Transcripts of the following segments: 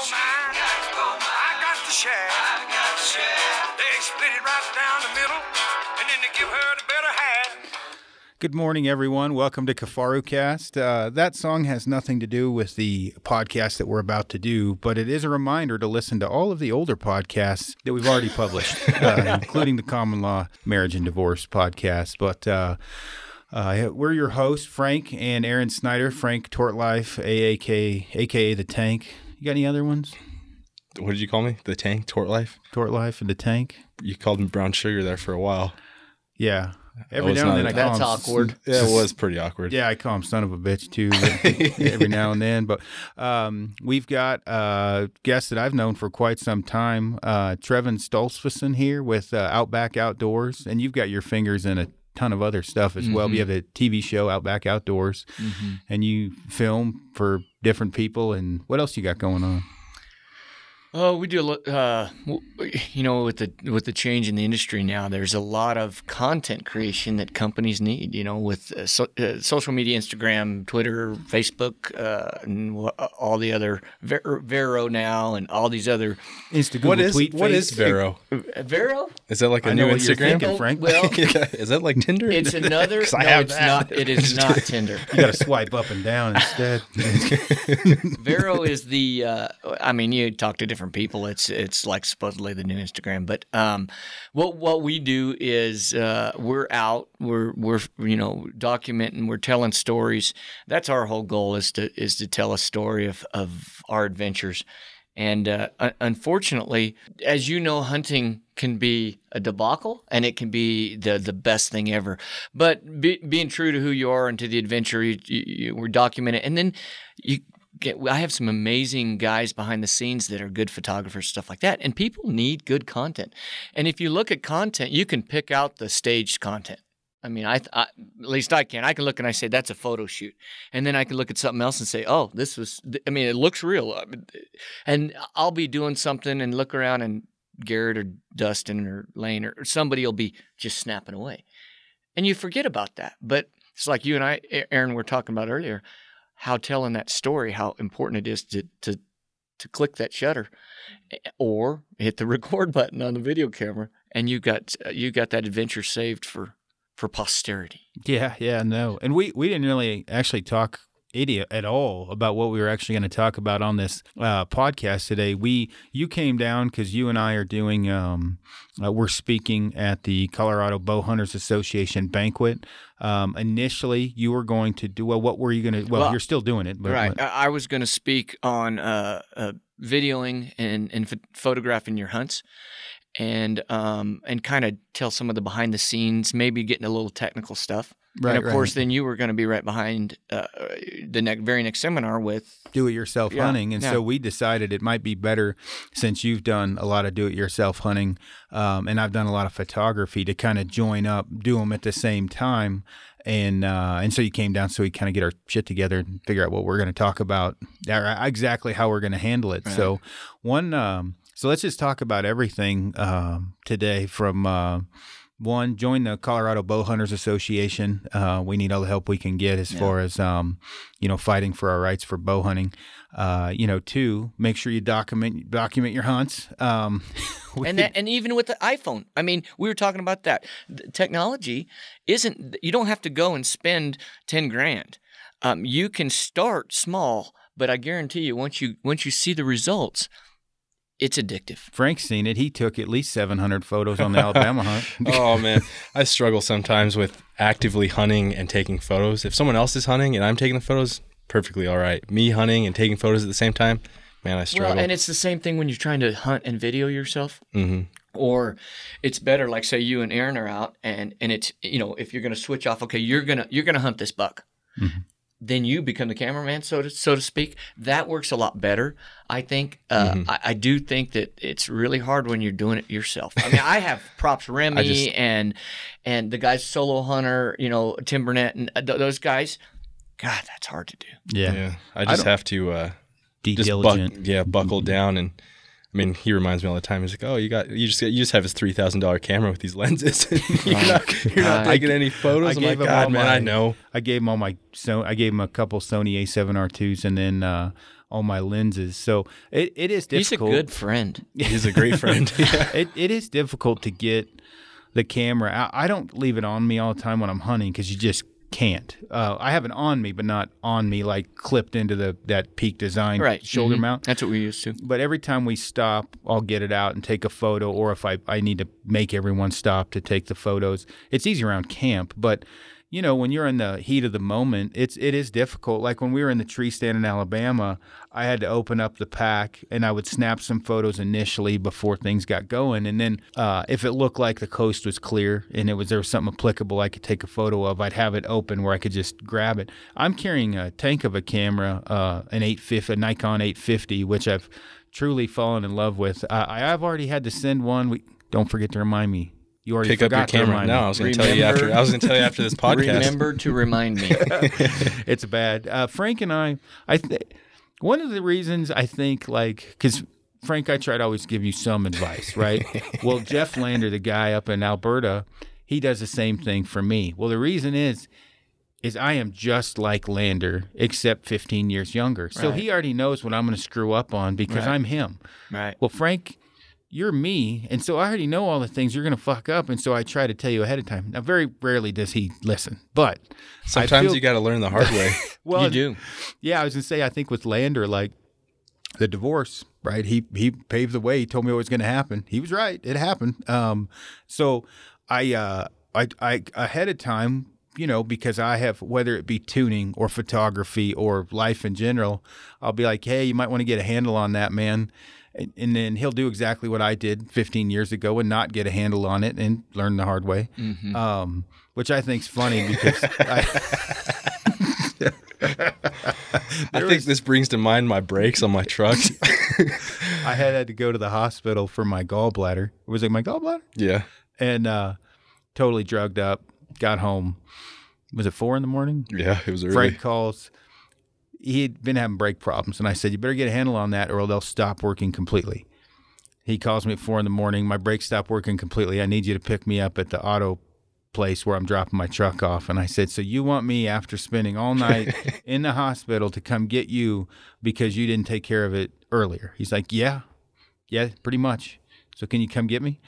gold mine. I got the shaft. They split it right down the middle, and then they give her the better half. Good morning, everyone. Welcome to Kafaru Cast. Uh, that song has nothing to do with the podcast that we're about to do, but it is a reminder to listen to all of the older podcasts that we've already published, uh, including the Common Law Marriage and Divorce podcast. But uh, uh, we're your hosts, Frank and Aaron Snyder. Frank Tortlife, AAK, aka the Tank. You got any other ones? What did you call me? The tank, Tort Life. tort life, and the Tank. You called me brown sugar there for a while. Yeah. Every now and then I call That's him awkward. Yeah, it was pretty awkward. Yeah, I call him son of a bitch too every now and then. But um, we've got a guest that I've known for quite some time, uh, Trevin Stolzfusen here with uh, Outback Outdoors, and you've got your fingers in a ton of other stuff as well. Mhm. You have a TV show, Outback Outdoors, and you film for different people. And what else you got going on? Oh, we do a lot. Uh, you know, with the with the change in the industry now, there's a lot of content creation that companies need. You know, with uh, so, uh, social media, Instagram, Twitter, Facebook, uh, and wh- all the other Ver- Vero now, and all these other Insta What Google is tweet what face? is Vero? uh, Vero. Is that like a I new know Instagram? thinking, Frank. Well, Yeah, is that like Tinder? it's another. no, I have it's that. not. It is not Tinder. You got to swipe up and down instead. Vero is the. Uh, I mean, you talk to different people. It's it's like supposedly the new Instagram. But um, what what we do is uh, we're out. We're we're you know documenting. We're telling stories. That's our whole goal is to is to tell a story of of our adventures. And uh, unfortunately, as you know, hunting can be a debacle, and it can be the the best thing ever. But be, being true to who you are and to the adventure, you, you, you we're documenting, and then you get. I have some amazing guys behind the scenes that are good photographers, stuff like that. And people need good content. And if you look at content, you can pick out the staged content. I mean, I, I at least I can. I can look and I say that's a photo shoot, and then I can look at something else and say, oh, this was. I mean, it looks real, and I'll be doing something and look around and Garrett or Dustin or Lane or somebody will be just snapping away, and you forget about that. But it's like you and I, Aaron, were talking about earlier, how telling that story, how important it is to to to click that shutter, eh, or hit the record button on the video camera, and you got you got that adventure saved for for posterity. Yeah, yeah, no. And we we didn't really actually talk idiot at all about what we were actually going to talk about on this uh, podcast today. We you came down because you and I are doing um, uh, we're speaking at the Colorado Bow Hunters Association banquet. Um, initially, you were going to do well. What were you going to? Well, Well, you're still doing it, but right. but- I, I was going to speak on uh, uh, videoing and, and ph- photographing your hunts, and um, and kind of tell some of the behind the scenes, maybe getting a little technical stuff. Right, and of course, then you were going to be right behind uh, the next, very next seminar with. do it yourself Yeah, hunting. And yeah. so we decided it might be better since you've done a lot of do it yourself hunting um, and I've done a lot of photography to kind of join up, do them at the same time. And uh, and so you came down so we kind of get our shit together and figure out what we're going to talk about, or exactly how we're going to handle it. So one, um, so let's just talk about everything um, today from. Uh, one, join the Colorado Bow Hunters Association. Uh, we need all the help we can get as far as um, you know fighting for our rights for bow hunting. Uh, you know, two, make sure you document document your hunts. Um, And that, and even with the iPhone, I mean, we were talking about that. The technology isn't. You don't have to go and spend ten grand. Um, you can start small, but I guarantee you, once you once you see the results, it's addictive. Frank's seen it. He took at least seven hundred photos on the Alabama hunt. oh man, I struggle sometimes with actively hunting and taking photos. If someone else is hunting and I'm taking the photos, perfectly all right. Me hunting and taking photos at the same time, man, I struggle. Well, and it's the same thing when you're trying to hunt and video yourself. hmm Or it's better, like say you and Aaron are out, and and it's you know if you're going to switch off, okay, you're gonna you're gonna hunt this buck. Then you become the cameraman, so to so to speak. That works a lot better, I think. Uh, I, I do think that it's really hard when you're doing it yourself. I mean, I have props Remy just- and and the guys solo hunter, you know Tim Burnett and uh, th- those guys. God, that's hard to do. Yeah, Yeah, I just have to uh, be just buck, diligent. yeah, buckle down and. I mean, he reminds me all the time. He's like, "Oh, you got you just you just have his three thousand dollar camera with these lenses. you're not you're not God. taking any photos." I I'm like, "God, man, my- I know." I gave him all my so I gave him a couple Sony A7R2s and then uh, all my lenses. So it, it is difficult. He's a good friend. He's a great friend. it, it is difficult to get the camera out. I don't leave it on me all the time when I'm hunting because you just can't. Uh, I have it on me, but not on me like clipped into the that peak design Right. shoulder Mhm. mount. That's what we used to. But every time we stop, I'll get it out and take a photo. Or if I, I need to make everyone stop to take the photos, it's easy around camp. But you know, when you're in the heat of the moment, it's it is difficult. Like when we were in the tree stand in Alabama, I had to open up the pack and I would snap some photos initially before things got going, and then uh, if it looked like the coast was clear and it was there was something applicable I could take a photo of, I'd have it open where I could just grab it. I'm carrying a tank of a camera, uh, an 850, a Nikon 850, which I've truly fallen in love with. Uh, I, I've already had to send one. We don't forget to remind me. You already Pick up your camera. remind No. I was going to tell you after. I was going to tell you after this podcast. Remember to remind me. it's bad. Uh, Frank and I, I th- one of the reasons I think like because Frank, I try to always give you some advice, right? well, Jeff Lander, the guy up in Alberta, he does the same thing for me. Well, the reason is. Is I am just like Lander, except 15 years younger. So Right. he already knows what I'm going to screw up on because Right. I'm him. right. Well, Frank, you're me, and so I already know all the things you're going to fuck up, and so I try to tell you ahead of time. Now, very rarely does he listen, but Sometimes feel- you got to learn the hard way. well, you do. yeah, I was gonna say I think with Lander, like the divorce, right? He he paved the way. He told me what was gonna happen. He was right. It happened. Um, so I uh I I ahead of time, you know, because I have whether it be tuning or photography or life in general, I'll be like, hey, you might want to get a handle on that, man. And, and then he'll do exactly what I did 15 years ago and not get a handle on it and learn the hard way, um, which I think's funny because I, I think this brings to mind my brakes on my truck. I had, had to go to the hospital for my gallbladder. Was it my gallbladder? yeah. And uh, totally drugged up. Got home. Was it four in the morning? Yeah, it was early. Frank calls. He had been having brake problems, and I said, "You better get a handle on that, or they'll stop working completely." He calls me at four in the morning. My brakes stopped working completely. I need you to pick me up at the auto place where I'm dropping my truck off. And I said, "So you want me after spending all night in the hospital to come get you because you didn't take care of it earlier?" He's like, "Yeah, yeah, pretty much. So can you come get me?"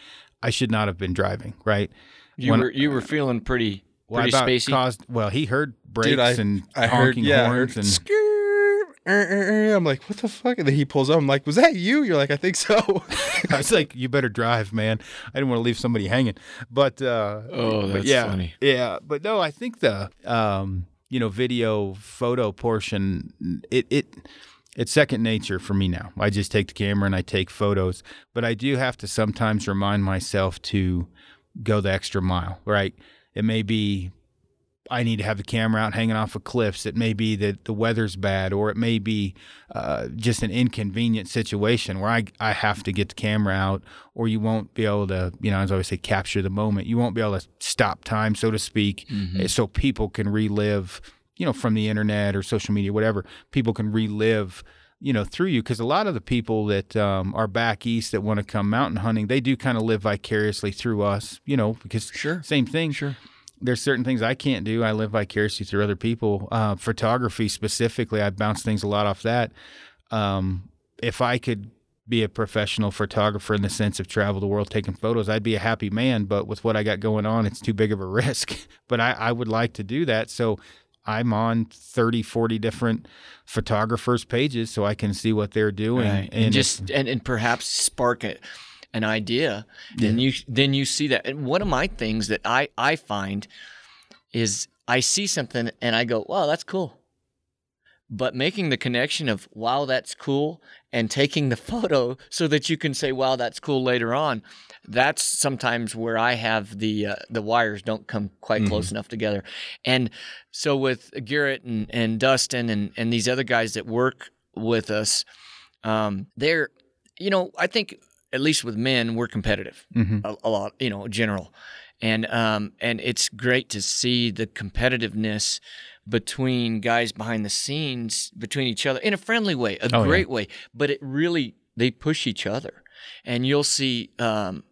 I should not have been driving, right? You When- were you were feeling pretty Well, pretty about spacey. caused. Well, he heard brakes Dude, I, and I heard, honking yeah, horns heard, and "Skirt, er, er, er." I'm like, what the fuck? And then he pulls up. I'm like, was that you? You're like, I think so. I was like, "You better drive, man. I didn't want to leave somebody hanging." But uh, Oh, but that's yeah, funny. Yeah, but no, I think the um, you know video photo portion it it it's second nature for me now. I just take the camera and I take photos, but I do have to sometimes remind myself to go the extra mile. Right? It may be I need to have the camera out hanging off of cliffs. It may be that the weather's bad, or it may be uh, just an inconvenient situation where I, I have to get the camera out, or you won't be able to, you know, as I always say, capture the moment. You won't be able to stop time, so to speak, eh, so people can relive, you know, from the internet or social media, whatever. People can relive you know through you because a lot of the people that um, are back east that want to come mountain hunting they do kind of live vicariously through us you know because Sure. same thing Sure. there's certain things I can't do. I live vicariously through other people. Uh, photography specifically, I bounce things a lot off that. Um, if I could be a professional photographer in the sense of travel the world taking photos, I'd be a happy man. But with what I got going on, it's too big of a risk. but I, I would like to do that. So I'm on 30, 40 different photographers' pages so I can see what they're doing. Right. And, just and, and perhaps spark a, an idea. Then you then you see that. And one of my things that I I find is I see something and I go, wow, that's cool. But making the connection of wow, that's cool, and taking the photo so that you can say wow, that's cool later on. That's sometimes where I have the uh, the wires don't come quite close enough together, and so with Garrett and, and Dustin and and these other guys that work with us, um, they're you know I think at least with men we're competitive Mhm. a, a lot you know general and um and it's great to see the competitiveness between guys behind the scenes between each other in a friendly way a Oh, yeah. great way but it really they push each other and you'll see um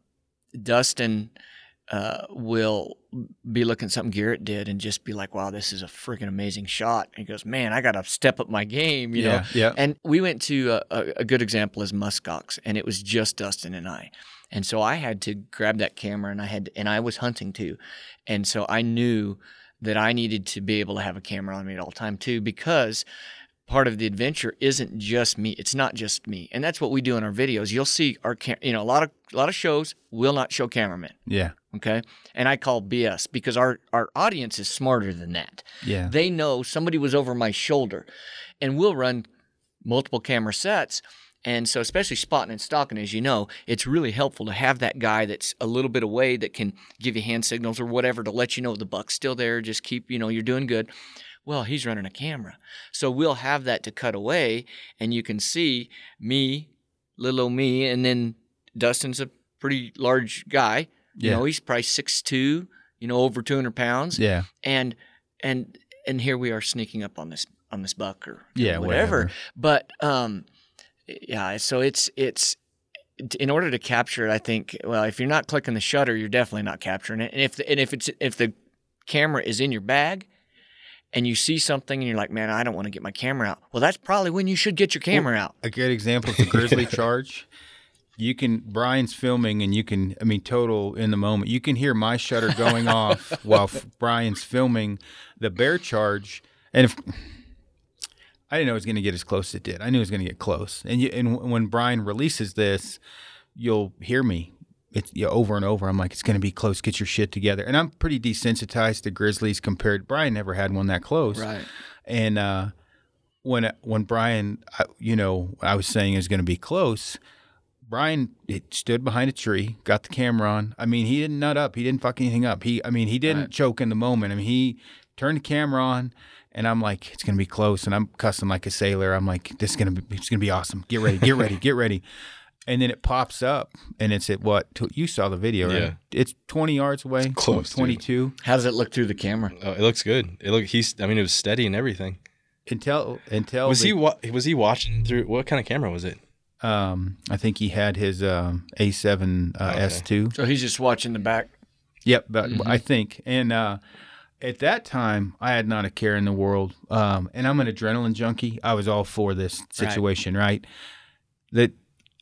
Dustin uh, will be looking at something Garrett did and just be like, "Wow, this is a freaking amazing shot." And he goes, "Man, I got to step up my game," you know. Yeah, yeah. And we went to a, a, a good example is muskox, and it was just Dustin and I, and so I had to grab that camera, and I had, and I was hunting too, and so I knew that I needed to be able to have a camera on me at all time too, because part of the adventure isn't just me. It's not just me, and that's what we do in our videos. You'll see our, cam- you know, a lot of a lot of shows will not show cameramen. Yeah. Okay. And I call BS because our, our audience is smarter than that. Yeah. They know somebody was over my shoulder and we'll run multiple camera sets. And so, especially spotting and stalking, as you know, it's really helpful to have that guy that's a little bit away that can give you hand signals or whatever to let you know the buck's still there. Just keep, you know, you're doing good. Well, he's running a camera. So we'll have that to cut away and you can see me, little old me, and then Dustin's a pretty large guy. You know, he's probably six two, you know, over two hundred pounds. Yeah. And and and here we are sneaking up on this on this buck or Yeah, whatever. whatever. But um, yeah. So it's it's in order to capture it. I think well, if you're not clicking the shutter, you're definitely not capturing it. And if the, and if it's if the camera is in your bag. And you see something and you're like, man, I don't want to get my camera out. Well, that's probably when you should get your camera out. A good example is the grizzly charge. You can Brian's filming, and you can I mean total in the moment. You can hear my shutter going off while f- Brian's filming the bear charge, and if I didn't know it was going to get as close as it did, I knew it was going to get close. And you, and w- when Brian releases this, you'll hear me. It's yeah, over and over. I'm like, it's going to be close. Get your shit together. And I'm pretty desensitized to grizzlies compared. Brian never had one that close. Right. And uh, when when Brian, I- you know, I was saying is going to be close. Brian it stood behind a tree, got the camera on. I mean, he didn't nut up. He didn't fuck anything up. He, I mean, he didn't Right. choke in the moment. I mean, he turned the camera on, and I'm like, it's gonna be close. And I'm cussing like a sailor. I'm like, this is gonna be, it's gonna be awesome. Get ready, get ready, get ready. And then it pops up, and it's at what? tw- You saw the video, right? Yeah. It's 20 yards away. Close, dude. 22. How does it look through the camera? Oh, it looks good. It look he's. I mean, it was steady and everything. Until until Was the- he wa- was he watching through what kind of camera was it? Um, I think he had his um, A7 uh, Okay. S2. So he's just watching the back. Yep, but I think, and uh, at that time, I had not a care in the world, um, and I'm an adrenaline junkie. I was all for this situation, right? That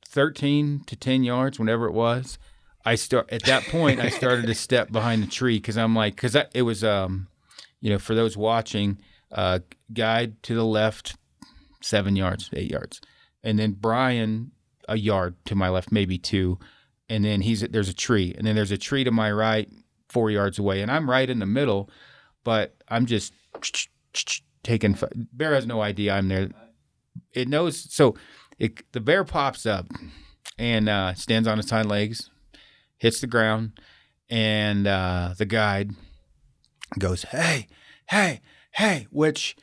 13 to 10 yards, whenever it was, I start at that point. I started to step behind the tree because I'm like, because it was, um, you know, for those watching, uh, guide to the left, seven yards, eight yards, and then Brian a yard to my left, maybe two, and then he's there's a tree, and then there's a tree to my right, four yards away, and I'm right in the middle, but I'm just taking. Bear has no idea I'm there. It knows so. It, the bear pops up and uh, stands on its hind legs, hits the ground, and uh, the guide goes, "Hey, hey, hey," which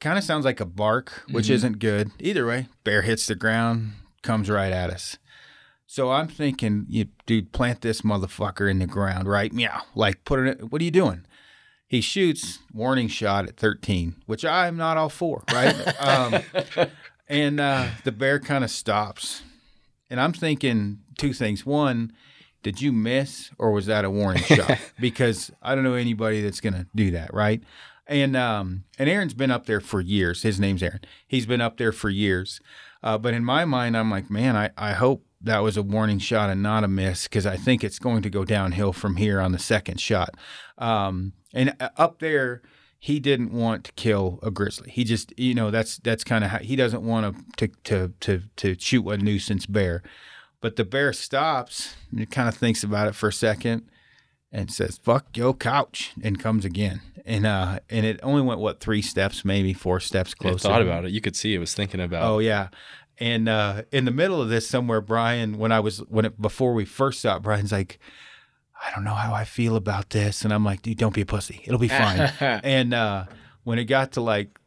kind of sounds like a bark, which isn't good. Either way, bear hits the ground, comes right at us. So I'm thinking, you dude, plant this motherfucker in the ground, right? Meow. Like, put it. In, what are you doing? He shoots warning shot at 13, which I'm not all for, right? um, and uh, the bear kind of stops, and I'm thinking two things. One, did you miss, or was that a warning shot? Because I don't know anybody that's gonna do that, right? And um, and Aaron's been up there for years. His name's Aaron. He's been up there for years. Uh, but in my mind, I'm like, man, I, I hope that was a warning shot and not a miss because I think it's going to go downhill from here on the second shot. Um, and uh, up there, he didn't want to kill a grizzly. He just, you know, that's that's kind of how he doesn't want to to to to shoot a nuisance bear. But the bear stops and kind of thinks about it for a second and says, "Fuck your couch," and comes again. And uh, and it only went what three steps, maybe four steps closer. thought about it. You could see it was thinking about. Oh yeah, and uh, in the middle of this, somewhere, Brian, when I was when it before we first saw it, Brian's like, I don't know how I feel about this, and I'm like, dude, don't be a pussy. It'll be fine. and uh, when it got to like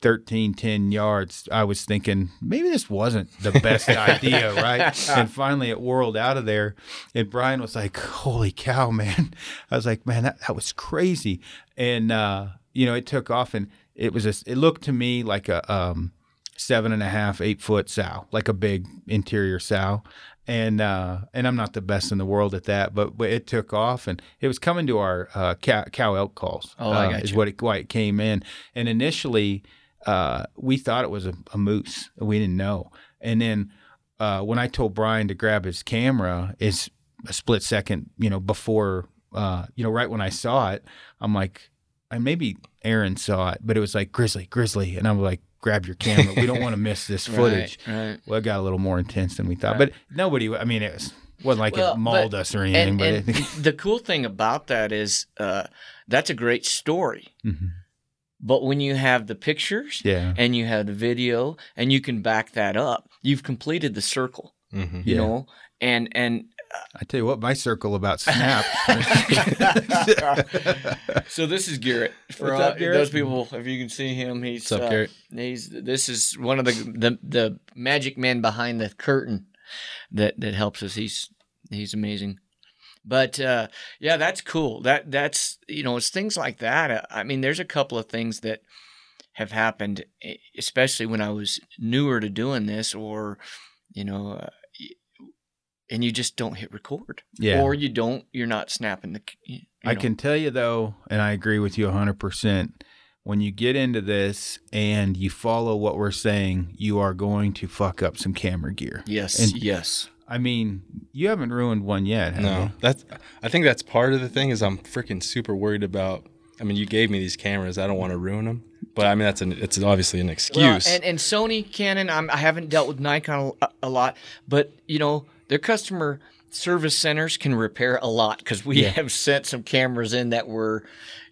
13, 10 yards, I was thinking maybe this wasn't the best idea, right? And finally, it whirled out of there, and Brian was like, "Holy cow, man!" I was like, "Man, that, that was crazy." And uh, you know, it took off, and it was a, it looked to me like a um, seven and a half, eight foot sow, like a big interior sow. And uh, and I'm not the best in the world at that, but, but it took off, and it was coming to our uh, cow, cow elk calls. Oh, I uh, got is you. what it, why it came in. And initially, uh, we thought it was a, a moose. We didn't know. And then uh, when I told Brian to grab his camera, it's a split second, you know, before, uh, you know, right when I saw it, I'm like, and maybe Aaron saw it, but it was like grizzly, grizzly, and I'm like, grab your camera. We don't want to miss this footage. Right, right. Well, it got a little more intense than we thought, but nobody. I mean, it was wasn't like Well, it mauled but- us or anything, And, but and the cool thing about that is uh, that's a great story. Mhm. But when you have the pictures yeah, and you have the video and you can back that up, you've completed the circle. Mhm. You Yeah. know, and and I tell you what, my circle about snap. so this is Garrett. For What's up, uh, Garrett? those people, if you can see him, he's What's up, uh, Garrett? He's this is one of the the the magic man behind the curtain that that helps us. He's he's amazing. But uh, yeah, that's cool. That that's you know it's things like that. Uh, I mean, there's a couple of things that have happened, especially when I was newer to doing this, or you know, uh, y- and you just don't hit record, Yeah. or you don't, you're not snapping the. You I can tell you though, and I agree with you 100%. When you get into this and you follow what we're saying, you are going to fuck up some camera gear. Yes, And- yes. I mean, you haven't ruined one yet, have No, you? that's. I think that's part of the thing is I'm freaking super worried about. I mean, you gave me these cameras. I don't want to ruin them, but I mean that's an. It's obviously an excuse. Well, and, and Sony, Canon, I'm, I haven't dealt with Nikon a, a lot, but you know their customer service centers can repair a lot because we Yeah. have sent some cameras in that were,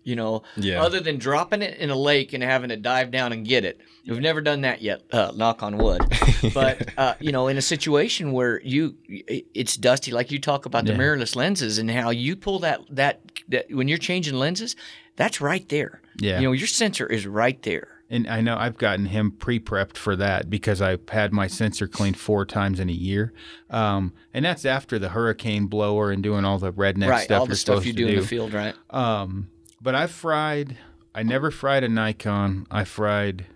you know, Yeah. other than dropping it in a lake and having to dive down and get it. We've never done that yet. Uh, knock on wood. But uh, you know, in a situation where you it's dusty, like you talk about the Yeah. mirrorless lenses and how you pull that that that when you're changing lenses, that's right there. Yeah. You know, your sensor is right there. And I know I've gotten him pre-prepped for that because I've had my sensor cleaned four times in a year, um, and that's after the hurricane blower and doing all the redneck right, stuff all the stuff you do, do. in the field, right? Um, but I've fried. I never fried a Nikon. I fried,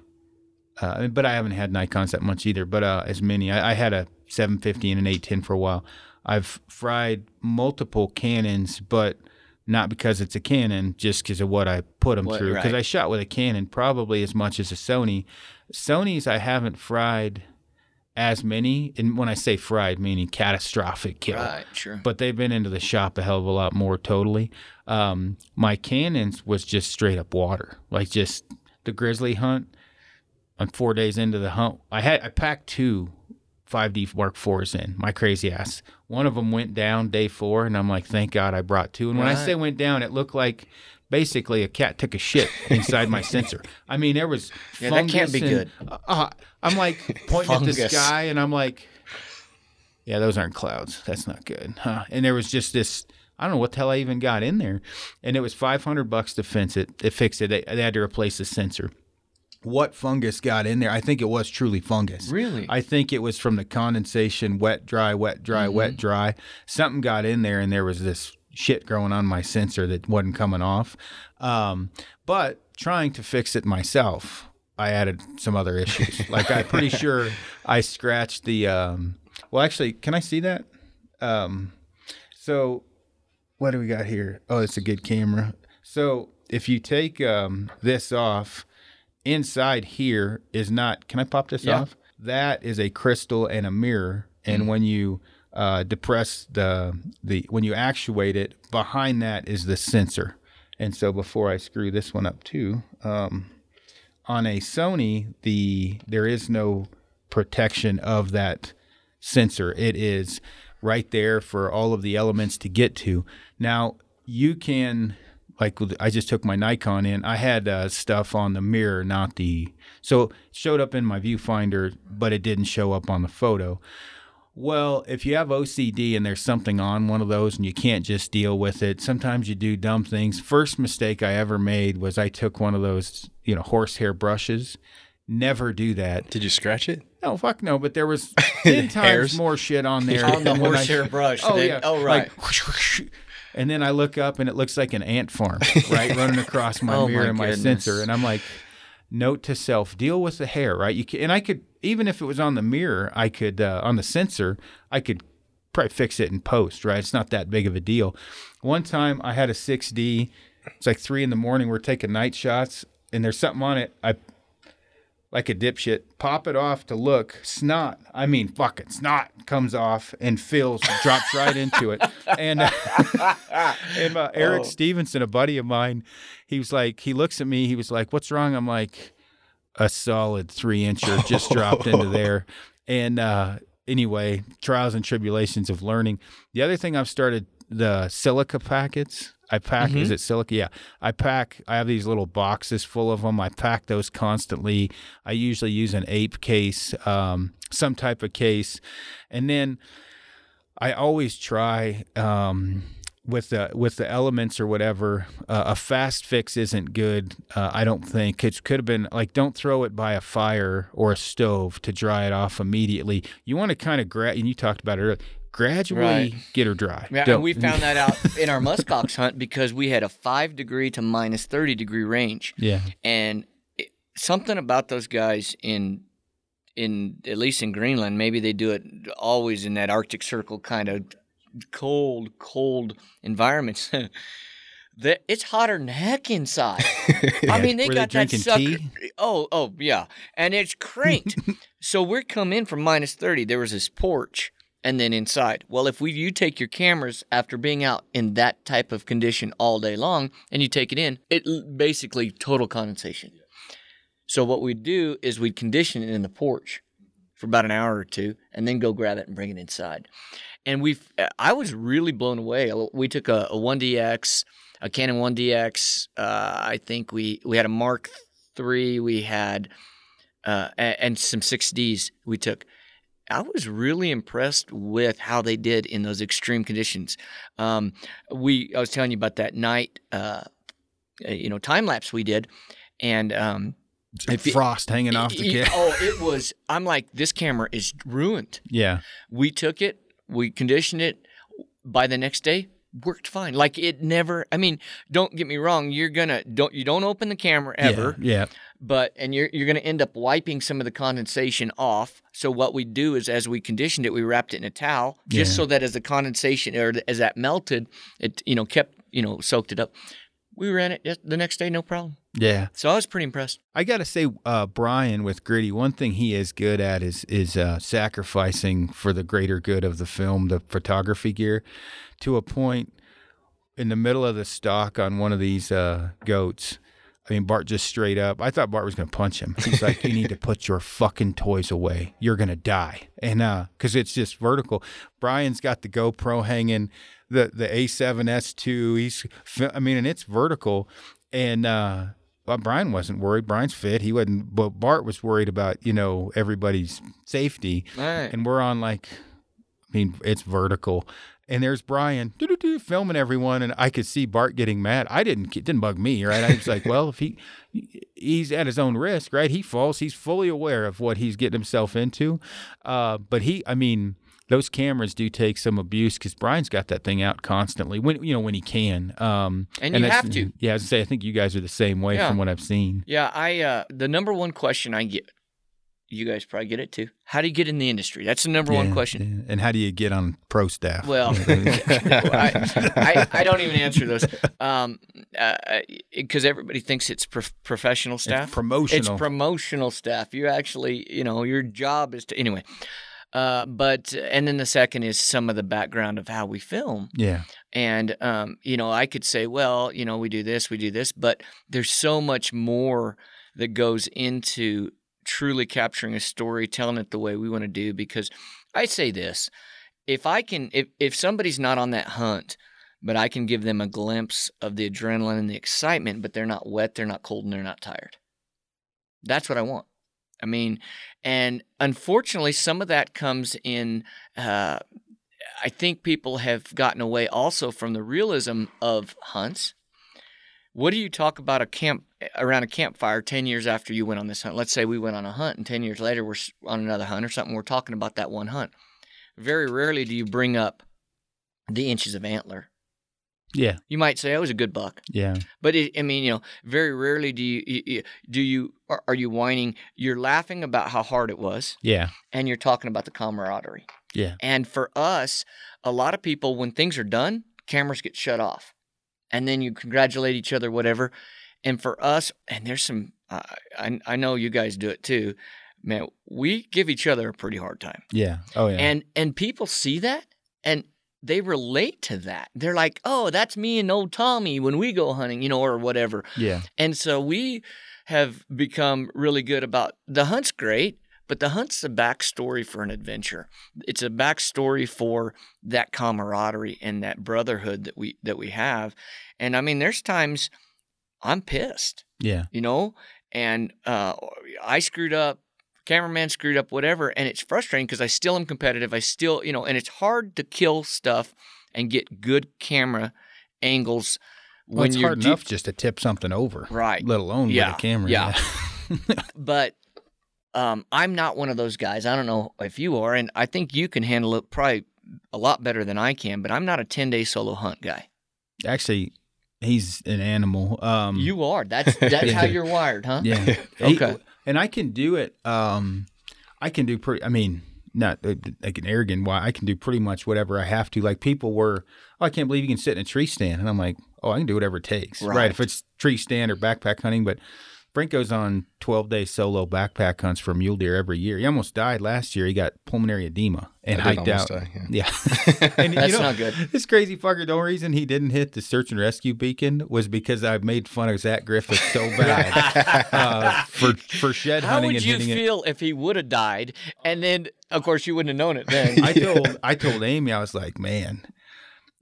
uh, but I haven't had Nikons that much either. But uh, as many, I, I had a 750 and an 810 for a while. I've fried multiple Canons, but not because it's a Canon, just because of what I put them What- through. Because right. I shot with a Canon probably as much as a Sony. Sony's I haven't fried as many, and when I say fried, meaning catastrophic kill Right, sure. but they've been into the shop a hell of a lot more totally. Um, my Canons was just straight up water, like just the grizzly hunt. I'm four days into the hunt. I had I packed two 5D Mark fours in. My crazy ass. One of them went down day four, and I'm like, thank God I brought two. And when I say went down, it looked like basically a cat took a shit inside my sensor. I mean, there was Yeah, that can't be and- good. Uh, I'm like pointing at the sky, and I'm like, yeah, those aren't clouds. That's not good, huh? And there was just this. I don't know what the hell I even got in there, and it was 500 bucks to fix it. It fixed it. They, they had to replace the sensor. What fungus got in there? I think it was truly fungus. Really? I think it was from the condensation, wet, dry, wet, dry, Mm-hmm. wet, dry. Something got in there, and there was this shit growing on my sensor that wasn't coming off. Um, but trying to fix it myself, I added some other issues. like I'm pretty sure I scratched the. Um, well, actually, can I see that? Um, so what do we got here? Oh, it's a good camera. So if you take um, this off, inside here is not. Can I pop this Yeah. off? That is a crystal and a mirror. And when you uh, depress the the when you actuate it, behind that is the sensor. And so before I screw this one up too, um, on a Sony, the there is no protection of that sensor. It is right there for all of the elements to get to. Now you can like I just took my Nikon in. I had uh, stuff on the mirror, not the so it showed up in my viewfinder, but it didn't show up on the photo. Well, if you have OCD and there's something on one of those and you can't just deal with it, sometimes you do dumb things. First mistake I ever made was I took one of those, you know, horsehair brushes. Never do that. Did you scratch it? No, fuck no. But there was ten times more shit on there On the horsehair brush. Oh They- yeah. Oh right. Like, whoosh, whoosh. And then I look up and it looks like an ant farm, right, running across my Oh, mirror my and my sensor, and I'm like, note to self: deal with the hair, right? You can, and I could even if it was on the mirror, I could uh, on the sensor, I could probably fix it in post, right? It's not that big of a deal. One time I had a 6D. It's like three in the morning. We're taking night shots, and there's something on it. I like a dipshit, pop it off to look. Snot, I mean, fucking snot comes off and fills, drops right into it. And and uh, Eric Stevenson, a buddy of mine, he was like, he looks at me, he was like, "What's wrong?" I'm like, "A solid three incher just dropped into there." And uh, anyway, trials and tribulations of learning. The other thing I've started the silica packets. I pack. Is it silica? Yeah, I pack. I have these little boxes full of them. I pack those constantly. I usually use an ape case, um, some type of case, and then I always try um, with the with the elements or whatever. Uh, a fast fix isn't good. Uh, I don't think it could have been like don't throw it by a fire or a stove to dry it off immediately. You want to kind of grab. And you talked about it earlier. Gradually Right. get her dry. Yeah, Don't- and we found that out in our muskox hunt because we had a five degree to minus thirty degree range, Yeah. and it, something about those guys in in at least in Greenland, maybe they do it always in that Arctic Circle kind of cold, cold environments. that it's hotter than heck inside. I mean, they Were they got that drinking sucker. tea? Oh, oh yeah, and it's cranked. so we're come in from minus thirty. There was this porch, and then inside. Well, if we you take your cameras after being out in that type of condition all day long, and you take it in, it basically total condensation. So what we'd do is we'd condition it in the porch for about an hour or two, and then go grab it and bring it inside. And we, I was really blown away. We took a, a 1DX, a Canon 1DX. Uh, I think we we had a Mark 3, We had uh, and some 6Ds we took. I was really impressed with how they did in those extreme conditions. Um, we I was telling you about that night, uh, you know, time lapse we did, and um, Frost hanging off the kit. oh, it was. I'm like, this camera is ruined. Yeah. We took it, we conditioned it. By the next day, worked fine. Like it never. I mean, don't get me wrong. You're gonna don't you don't open the camera ever Yeah. yeah. but and you're you're to end up wiping some of the condensation off. So what we do is, as we conditioned it, we wrapped it in a towel, just Yeah. so that as the condensation or as that melted, it you know kept you know soaked it up. We ran it the next day, no problem. Yeah. So I was pretty impressed. I gotta say, uh, Brian with Gritty, one thing he is good at is is uh, sacrificing for the greater good of the film, the photography gear, to a point. In the middle of the stock on one of these uh, goats, I mean Bart just straight up. I thought Bart was gonna punch him. He's like, "You need to put your fucking toys away. You're gonna die." And uh, because it's just vertical. Brian's got the GoPro hanging, the the A7S2. He's, I mean, and it's vertical, and uh, Brian wasn't worried. Brian's fit. He wasn't. But Bart was worried about you know everybody's safety, right. and we're on like, I mean, it's vertical. And there's Brian filming everyone, and I could see Bart getting mad. I didn't, it didn't bug me, right? I was like, well, if he, he's at his own risk, right? He falls. He's fully aware of what he's getting himself into. Uh, but he, I mean, those cameras do take some abuse because Brian's got that thing out constantly when you know when he can. Um, And you have to. Yeah, I was say I think you guys are the same way Yeah. from what I've seen. Yeah, I uh, the number one question I get, you guys probably get it too. How do you get in the industry? That's the number one question. yeah. And how do you get on pro staff? Well, I, I, I don't even answer those because everybody thinks it's prof- professional staff. promotional. It's promotional staff. You actually, you know, your job is to anyway. Uh, but and then the second is some of the background of how we film. yeah, And um, you know, I could say, well, you know, we do this, we do this, but there's so much more that goes into truly capturing a story, telling it the way we want to do. Because I say this: if I can, if if somebody's not on that hunt, but I can give them a glimpse of the adrenaline and the excitement, but they're not wet, they're not cold, and they're not tired. That's what I want. I mean, and unfortunately, some of that comes in. Uh, I think people have gotten away also from the realism of hunts. What do you talk about a camp around a campfire 10 years after you went on this hunt? Let's say we went on a hunt and 10 years later we're on another hunt or something. We're talking about that one hunt. Very rarely do you bring up the inches of antler. Yeah. You might say, "Oh, it was a good buck," Yeah. but it, I mean, you know, very rarely do you, do you are, are you whining? You're laughing about how hard it was, Yeah. and you're talking about the camaraderie. Yeah. And for us, a lot of people, when things are done, cameras get shut off, and then you congratulate each other, whatever. And for us, and there's some, uh, I I know you guys do it too, man. We give each other a pretty hard time, Yeah. Oh yeah. and and people see that, and they relate to that. They're like, oh, that's me and old Tommy when we go hunting, you know, or whatever. yeah. And so we have become really good about the hunt's great, but the hunt's a backstory for an adventure. It's a backstory for that camaraderie and that brotherhood that we that we have. And I mean, there's times I'm pissed, Yeah. you know, and uh, I screwed up. Cameraman screwed up, whatever, and it's frustrating because I still am competitive. I still, you know, and it's hard to kill stuff and get good camera angles Well, it's you're hard deep- enough just to tip something over, Right. let alone Yeah. with a camera. Yeah. but um, I'm not one of those guys. I don't know if you are, and I think you can handle it probably a lot better than I can. But I'm not a 10 day solo hunt guy. Actually, he's an animal. Um, you are. That's that's how you're wired, huh? Yeah. Okay. And I can do it. Um, I can do pretty. I mean, not uh, like an arrogant. Why I can do pretty much whatever I have to. Like people were, oh, I can't believe you can sit in a tree stand, and I'm like, oh, I can do whatever it takes. Right. Right. If it's tree stand or backpack hunting, but. Frank goes on 12 day solo backpack hunts for mule deer every year. He almost died last year. He got pulmonary edema and I hiked out. die, yeah. Yeah. and That's you know, not good. This crazy fucker, the only reason he didn't hit the search and rescue beacon was because I made fun of Zach Griffith so bad uh, for for shed How hunting would and you hitting it. feel if he would have died, and then of course you wouldn't have known it then? I told I told Amy I was like, man,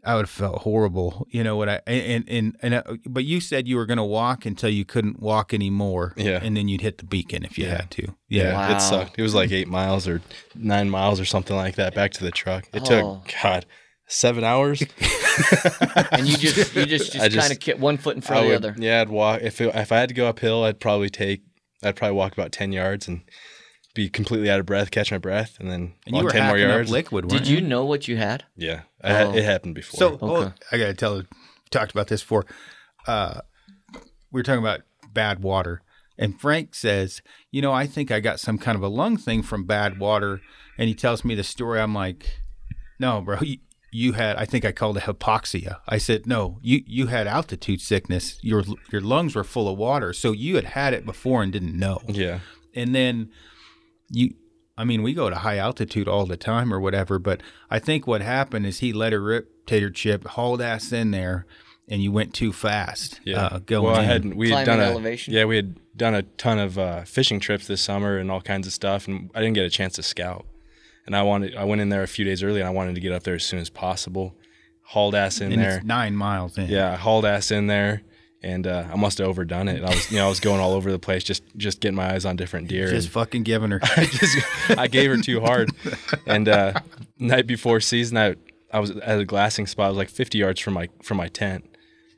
I would have felt horrible, you know what I and and and uh, but you said you were going to walk until you couldn't walk anymore, Yeah. and then you'd hit the beacon if you Yeah. had to, Yeah, yeah, Wow. it sucked. It was like eight miles or nine miles or something like that back to the truck. It Oh. took God seven hours. and you just you just I just, just- kind of kept one foot in I front of the other. yeah, I'd walk if it, if I had to go uphill, I'd probably take I'd probably walk about ten yards and be completely out of breath, catch my breath, and then and you walk were ten more hacking up yards. liquid. Weren't Did you know what you had? Yeah, I had, Oh. it happened before. So oh, Okay. I gotta tell. Talked about this before. Uh, we were talking about bad water, and Frank says, "You know, I think I got some kind of a lung thing from bad water." And he tells me the story. I'm like, "No, bro, you, you had. I think I called it hypoxia." I said, "No, you you had altitude sickness. Your your lungs were full of water, so you had had it before and didn't know." yeah, and then you i mean we go to high altitude all the time or whatever but i think what happened is he let a rip tater chip hauled ass in there and you went too fast yeah. uh, going well, I in. had we had Climbing done a elevation? yeah we had done a ton of uh, fishing trips this summer and all kinds of stuff, and I didn't get a chance to scout. And I wanted I went in there a few days early, and I wanted to get up there as soon as possible. Hauled ass in and there. it's nine miles in Yeah, hauled ass in there, and uh, I must have overdone it. I was, you know, I was going all over the place, just just getting my eyes on different deer. just fucking giving her I just, I gave her too hard. And uh, night before season, I I was at a glassing spot. I was like 50 yards from my from my tent,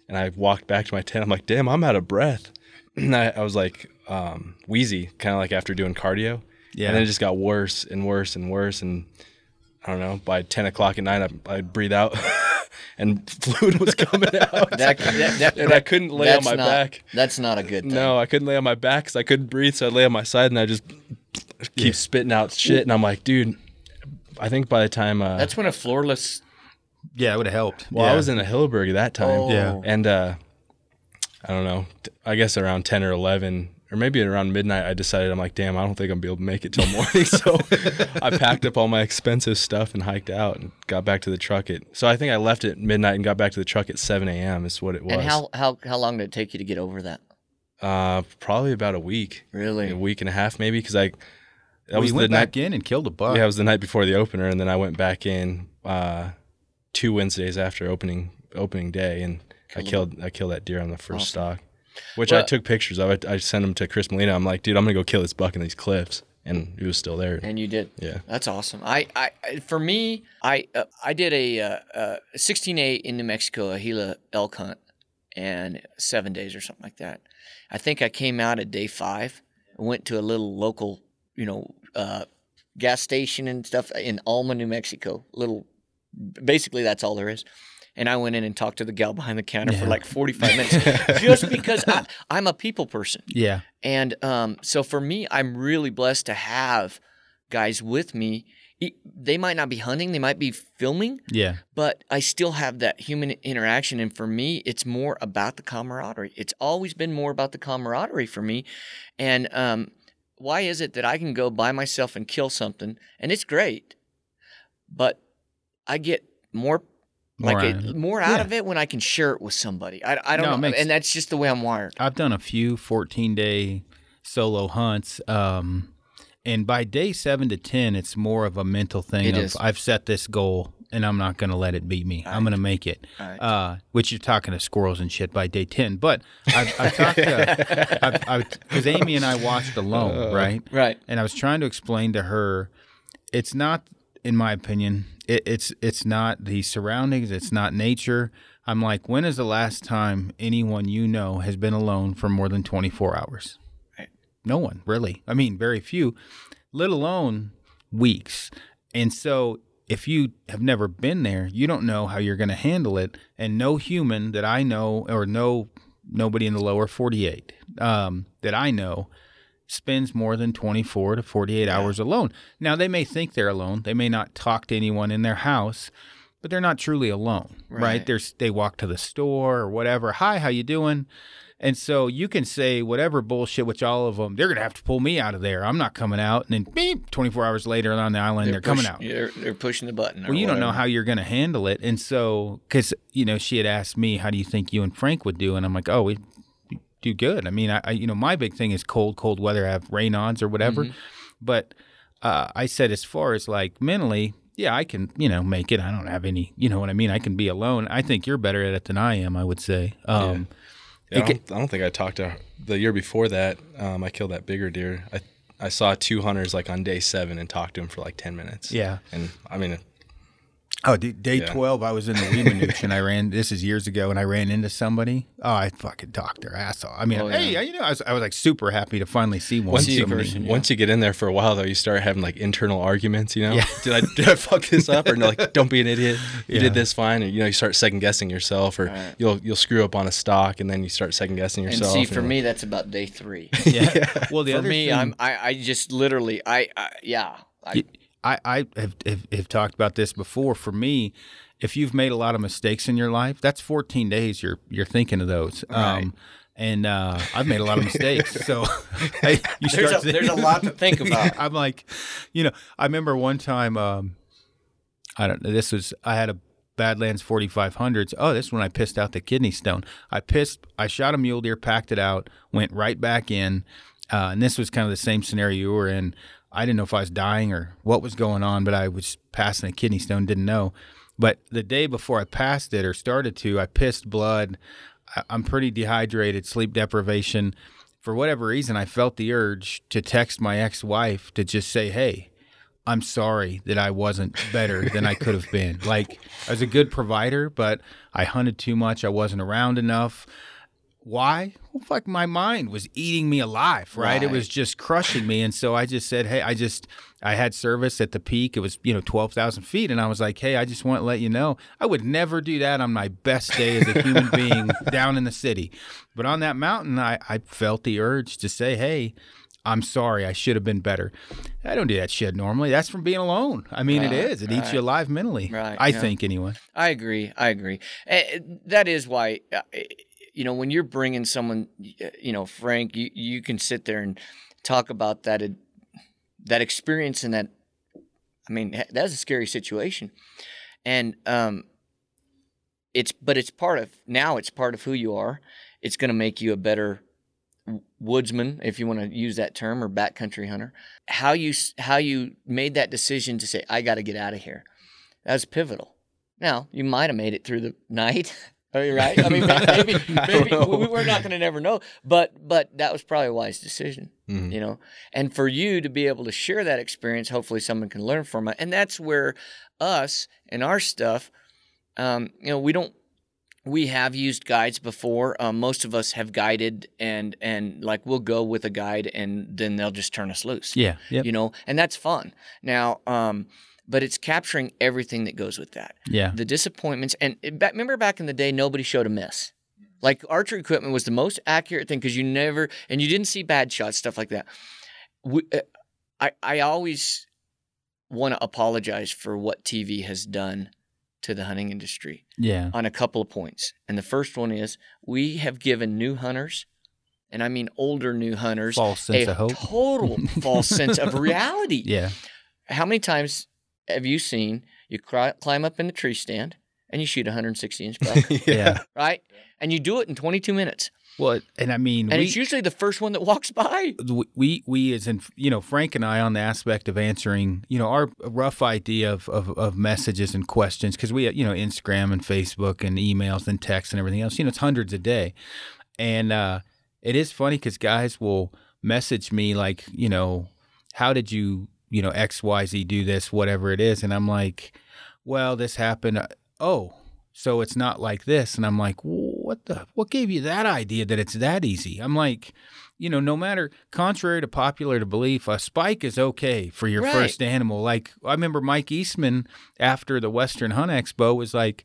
and I walked back to my tent. I'm like, damn, I'm out of breath. And I, I was like um, wheezy, kind of like after doing cardio. Yeah. And then it just got worse and worse and worse. And I don't know. By 10 o'clock at night, I, I'd breathe out, and fluid was coming out. That, that, that, and I couldn't lay on my not, back. That's not a good thing. No, I couldn't lay on my back because I couldn't breathe. So I'd lay on my side and I just keep Yeah. spitting out shit. And I'm like, dude, I think by the time uh, That's when a floorless. yeah it would have helped well, yeah. I was in a Hilleberg at that time. Oh. Yeah. And uh, I don't know. I guess around 10 or 11 or maybe around midnight, I decided I'm like, damn, I don't think I'm gonna be able to make it till morning. so I packed up all my expensive stuff and hiked out and got back to the truck at. So I think I left at midnight and got back to the truck at 7 a.m. Is what it was. And how, how how long did it take you to get over that? Uh, probably about a week, Really? a week and a half maybe, because I. That well, was you the went night back in and killed a buck Yeah, it was the night before the opener, and then I went back in uh, two Wednesdays after opening opening day, and I killed I killed that deer on the first stock, which I took pictures of. I, I sent them to Chris Molina. I'm like, dude, I'm gonna go kill this buck in these cliffs, and he was still there. And you did. Yeah. That's awesome. I, I for me, I uh, I did a uh, uh, 16-8 in New Mexico, a Gila elk hunt, and seven days or something like that. I think I came out at day five. I went to a little local, you know, uh, gas station and stuff in Alma, New Mexico. Little, basically that's all there is. And I went in and talked to the gal behind the counter for like 45 minutes just because I, I'm a people person. Yeah. And um, so for me, I'm really blessed to have guys with me. They might not be hunting, they might be filming, Yeah. but I still have that human interaction. And for me, it's more about the camaraderie. It's always been more about the camaraderie for me. And um, why is it that I can go by myself and kill something, and it's great, but I get more. More like out of it, it. more out Yeah. of it when I can share it with somebody. I, I don't No, know, makes- and that's just the way I'm wired. I've done a few 14 day solo hunts. Um, and by day seven to 10, it's more of a mental thing It of is. I've set this goal and I'm not going to let it beat me. I'm going to make it. Right. Uh, which you're talking to squirrels and shit by day 10. But I've, I've talked to, because Amy and I watched alone, right? Right. and I was trying to explain to her, it's not, in my opinion, it, it's it's not the surroundings, it's not nature. I'm like, when is the last time anyone you know has been alone for more than 24 hours? No one, really. I mean, very few, let alone weeks. And so, if you have never been there, you don't know how you're going to handle it. And no human that I know, or no nobody in the lower 48 um, that I know, spends more than 24 to 48 hours alone. Now they may think they're alone. They may not talk to anyone in their house, but they're not truly alone, right? Right. There's they walk to the store or whatever. Hi, how you doing? And so you can say whatever bullshit, which all of them, they're gonna have to pull me out of there. I'm not coming out. And then beep, 24 hours later on the island, they're, coming push- out. They're, they're pushing the button. Well, you don't know how you're going to handle it. And so, because, you know, she had asked me, how do you think you and Frank would do? And I'm like, oh, we do good. I mean, I, I you know, my big thing is cold, cold weather, I have rain ons or whatever. But uh, I said, as far as like mentally, yeah, I can, you know, make it. I don't have any, you know what I mean? I can be alone. I think you're better at it than I am, I would say. Um, Yeah, I, It don't, I don't think I talked to her. the year before that. Um, I killed that bigger deer. I I saw two hunters like on day seven and talked to him for like ten minutes. Yeah. and I mean, Oh, d- day Yeah. 12, I was in the Weminuche and I ran, this is years ago, and I ran into somebody. Oh, I fucking talked their ass off. I mean, Oh, hey, you know, I was, I was like super happy to finally see one. once See you person, yeah. once you get in there for a while though, you start having like internal arguments. You know, Yeah. did I did I fuck this up or no? Like, don't be an idiot. You Yeah. did this fine, or you know, you start second guessing yourself, or Right. you'll you'll screw up on a stock, and then you start second guessing yourself. And yourself. see, for you're me, that's about day three. Yeah. Well, the for other me, thing, I'm I, I just literally I, I yeah. I, I, I have, have, have talked about this before. For me, if you've made a lot of mistakes in your life, that's 14 days you're you're thinking of those. Um, and uh, I've made a lot of mistakes, so I, you there's start a, there's a lot to think about. I'm like, you know, I remember one time, um, I don't know, this was, I had a Badlands 4500s. Oh, this is when I pissed out the kidney stone. I pissed, I shot a mule deer, packed it out, went right back in. Uh, and this was kind of the same scenario you were in. I didn't know if I was dying or what was going on, but I was passing a kidney stone, didn't know. But the day before I passed it or started to, I pissed blood. I'm pretty dehydrated, sleep deprivation. For whatever reason, I felt the urge to text my ex wife to just say, Hey, I'm sorry that I wasn't better than I could have been. Like, I was a good provider, but I hunted too much. I wasn't around enough. Why? Well, fuck, my mind was eating me alive, right? It was just crushing me. And so I just said, Hey, I just, I had service at the peak. It was, you know, 12,000 feet. And I was like, Hey, I just want to let you know, I would never do that on my best day as a human being down in the city. But on that mountain, I, I felt the urge to say, Hey, I'm sorry. I should have been better. I don't do that shit normally. That's from being alone. I mean, it Right, is. It eats you alive mentally. Right, I yeah. think, anyway. I agree. I agree. Eh, That is why, uh, you know, when you're bringing someone, you know, Frank, you, you can sit there and talk about that that experience and that. I mean, that's a scary situation, and um, it's but it's part of now. It's part of who you are. It's going to make you a better woodsman, if you want to use that term, or backcountry hunter. How you how you made that decision to say, "I got to get out of here." That was pivotal. Now, you might have made it through the night. Are you right? I mean, may- maybe, maybe we, we're not going to never know, but but that was probably a wise decision, Mhm. you know. And for you to be able to share that experience, hopefully someone can learn from it. And that's where us and our stuff, um, you know, we don't we have used guides before. Um, most of us have guided, and and like we'll go with a guide, and then they'll just turn us loose. Yeah. Yep. You know, and that's fun. Now, um, but it's capturing everything that goes with that. Yeah. The disappointments, and back, remember back in the day, nobody showed a miss. Like archery equipment was the most accurate thing because you never and you didn't see bad shots, stuff like that. We, uh, I I always want to apologize for what TV has done to the hunting industry Yeah. on a couple of points. And the first one is we have given new hunters, and I mean older new hunters, False sense a of hope. total false sense of reality. Yeah. How many times have you seen you cri- climb up in the tree stand and you shoot a 160 inch buck, Yeah. right? And you do it in 22 minutes, Well, and I mean, and we, it's usually the first one that walks by. we we as in you know Frank and I on the aspect of answering you know our rough idea of of, of messages and questions because we you know Instagram and Facebook and emails and texts and everything else you know it's hundreds a day and uh, it is funny because guys will message me like you know how did you you know X Y Z do this whatever it is and I'm like well this happened uh, oh so it's not like this and I'm like what the what gave you that idea that it's that easy I'm like you know, no matter contrary to popular belief, a spike is okay for your Right. first animal. Like I remember Mike Eastman after the Western Hunt Expo was like,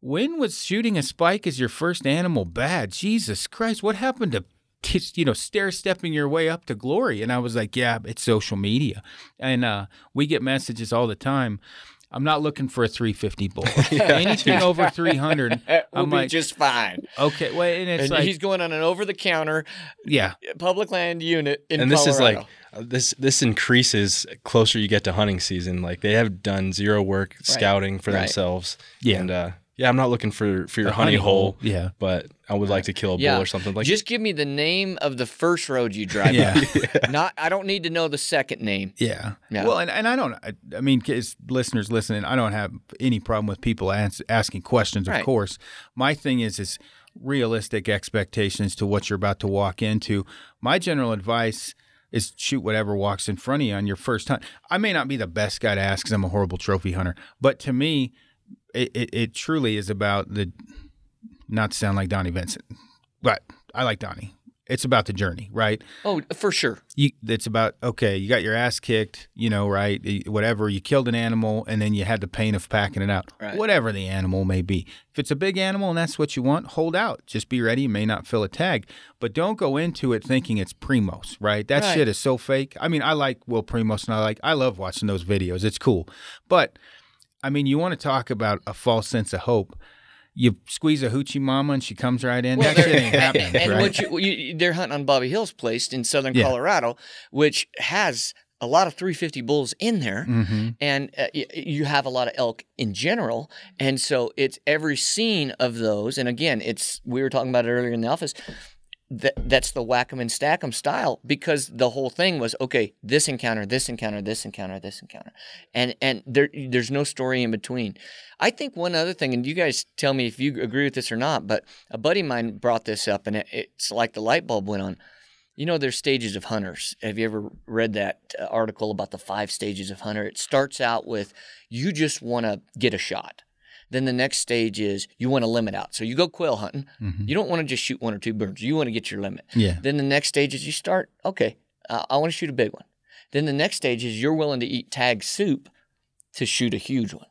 "When was shooting a spike as your first animal bad? Jesus Christ, what happened to?" T- You know, stair stepping your way up to glory, and I was like, "Yeah, it's social media," and uh, we get messages all the time. I'm not looking for a 350 bull. Anything over 300, We'll I'm be like, just fine. okay. Well, and it's And like, he's going on an over the counter yeah, public land unit in and this is like uh, this this increases closer you get to hunting season. Like they have done zero work scouting for Right. themselves. Yeah. And uh, yeah, I'm not looking for for your honey, honey hole, hole, yeah. but I would like to kill a bull or something like just give me the name of the first road you drive. Yeah. on. Not I don't need to know the second name. Yeah. Yeah. Well, and, and I don't, I, I mean, as listeners listening, I don't have any problem with people ans- asking questions, of Right. course. My thing is, is realistic expectations to what you're about to walk into. My general advice is shoot whatever walks in front of you on your first hunt. I may not be the best guy to ask because I'm a horrible trophy hunter, but to me, it, it, it truly is about the, not to sound like Donnie Vincent, but I like Donnie. It's about the journey, right? Oh, for sure. you it's about okay you got your ass kicked you know right whatever you killed an animal and then you had the pain of packing it out Right. whatever the animal may be if it's a big animal and that's what you want hold out just be ready you may not fill a tag but don't go into it thinking it's primos right that Right. shit is so fake i mean i like will primos and i like i love watching those videos it's cool but i mean you want to talk about a false sense of hope you squeeze a hoochie mama and she comes right in that shit ain't happening and right what you, you, they're hunting on Bobby Hill's place in southern Yeah. Colorado, which has a lot of 350 bulls in there, mm-hmm. and uh, y- you have a lot of elk in general, and so it's every scene of those. And again, it's we were talking about it earlier in the office. That that's the whack 'em and stack 'em style because the whole thing was okay. This encounter, this encounter, this encounter, this encounter, and and there there's no story in between. I think one other thing, and you guys tell me if you agree with this or not, but a buddy of mine brought this up, and it, it's like the light bulb went on. You know, there's stages of hunters. Have you ever read that uh, article about the five stages of hunter? It starts out with you just want to get a shot. Then the next stage is you want to limit out. So you go quail hunting. You don't want to just shoot one or two birds. You want to get your limit. yeah Then the next stage is you start, okay, uh, I want to shoot a big one. Then the next stage is you're willing to eat tag soup to shoot a huge one.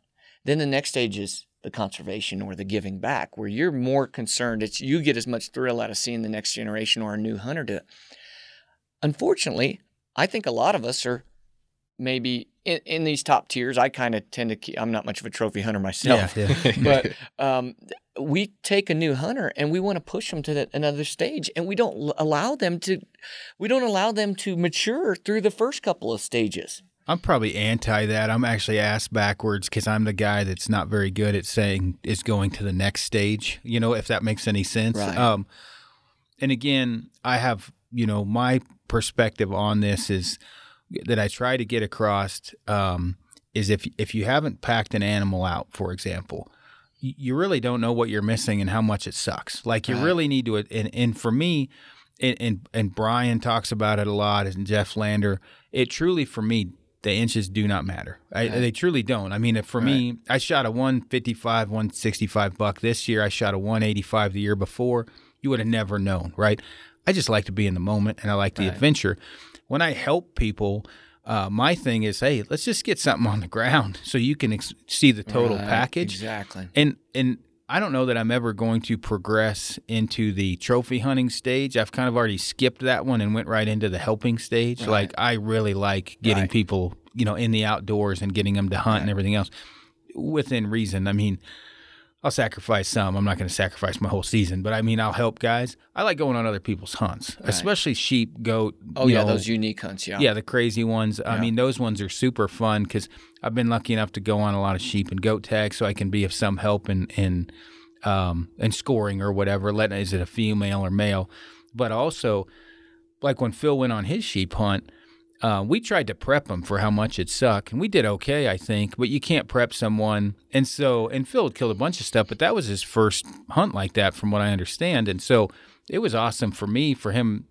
Then the next stage is the conservation or the giving back, where you're more concerned. It's you get as much thrill out of seeing the next generation or a new hunter do it. Unfortunately, I think a lot of us are maybe in, in these top tiers. I kind of tend to keep, I'm not much of a trophy hunter myself yeah, yeah. but um, we take a new hunter and we want to push them to that another stage, and we don't allow them to. We don't allow them to mature through the first couple of stages. I'm probably anti that. I'm actually ass backwards because I'm the guy that's not very good at saying is going to the next stage. You know, if that makes any sense. Right. Um, and again, I have you know my perspective on this is that I try to get across um, is if if you haven't packed an animal out, for example, you really don't know what you're missing and how much it sucks. Like you Right. really need to. And and for me, and, and and Brian talks about it a lot, and Jeff Lander. It truly for me the inches do not matter. I, They truly don't. I mean, if for me, I shot a 155, 165 buck this year. I shot a 185 the year before. You would have never known, right? I just like to be in the moment and I like the adventure. When I help people, uh, my thing is, hey, let's just get something on the ground so you can ex- see the total Right, package. Exactly. And and I don't know that I'm ever going to progress into the trophy hunting stage. I've kind of already skipped that one and went right into the helping stage. Like I really like getting Right. people, you know, in the outdoors and getting them to hunt and everything else within reason. I mean, I'll sacrifice some. I'm not going to sacrifice my whole season, but I mean, I'll help guys. I like going on other people's hunts, especially sheep, goat. Oh you yeah, know, those unique hunts. Yeah. yeah, the crazy ones. I mean, those ones are super fun because I've been lucky enough to go on a lot of sheep and goat tags, so I can be of some help in in um, in scoring or whatever. Let is it a female or male? But also, like when Phil went on his sheep hunt, uh, we tried to prep him for how much it sucked, and we did okay, I think. But you can't prep someone, and so and Phil had killed a bunch of stuff, but that was his first hunt like that, from what I understand, and so it was awesome for me for him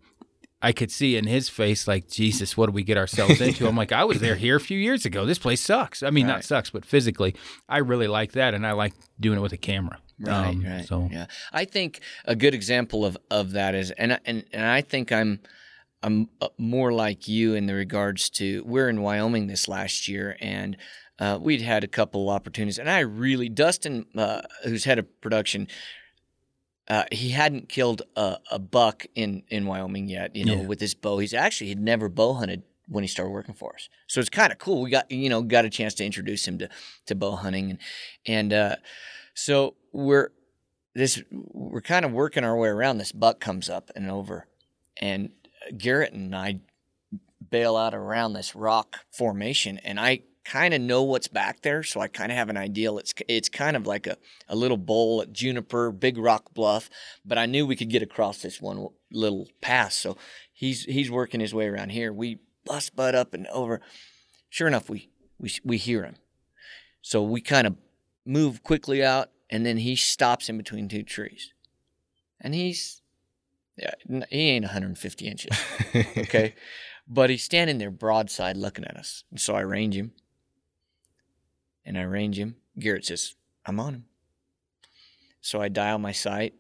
I could see in his face, like, Jesus, what do we get ourselves into? I'm like, I was there here a few years ago. This place sucks. I mean, not sucks, but physically, I really like that, and I like doing it with a camera. Right, Um, right. So yeah, I think a good example of, of that is, and I- and and I think I'm I'm uh, more like you in the regards to we're in Wyoming this last year, and uh, we'd had a couple opportunities, and I really Dustin, uh, who's head of production. Uh, he hadn't killed a, a buck in, in Wyoming yet, you know, Yeah. with his bow. He's actually he'd never bow hunted when he started working for us, so it's kind of cool. We got you know got a chance to introduce him to to bow hunting, and and uh, so we're this we're kind of working our way around. This buck comes up and over, and Garrett and I bail out around this rock formation, and I kind of know what's back there, so I kind of have an idea. It's it's kind of like a, a little bowl at Juniper, Big Rock Bluff, but I knew we could get across this one little pass. So he's he's working his way around here. We bust butt up and over. Sure enough, we we we hear him. So we kind of move quickly out, and then he stops in between two trees, and he's yeah, he ain't 150 inches, okay, but he's standing there broadside looking at us. And so I range him, and I range him. Garrett says, "I'm on him." So I dial my sight.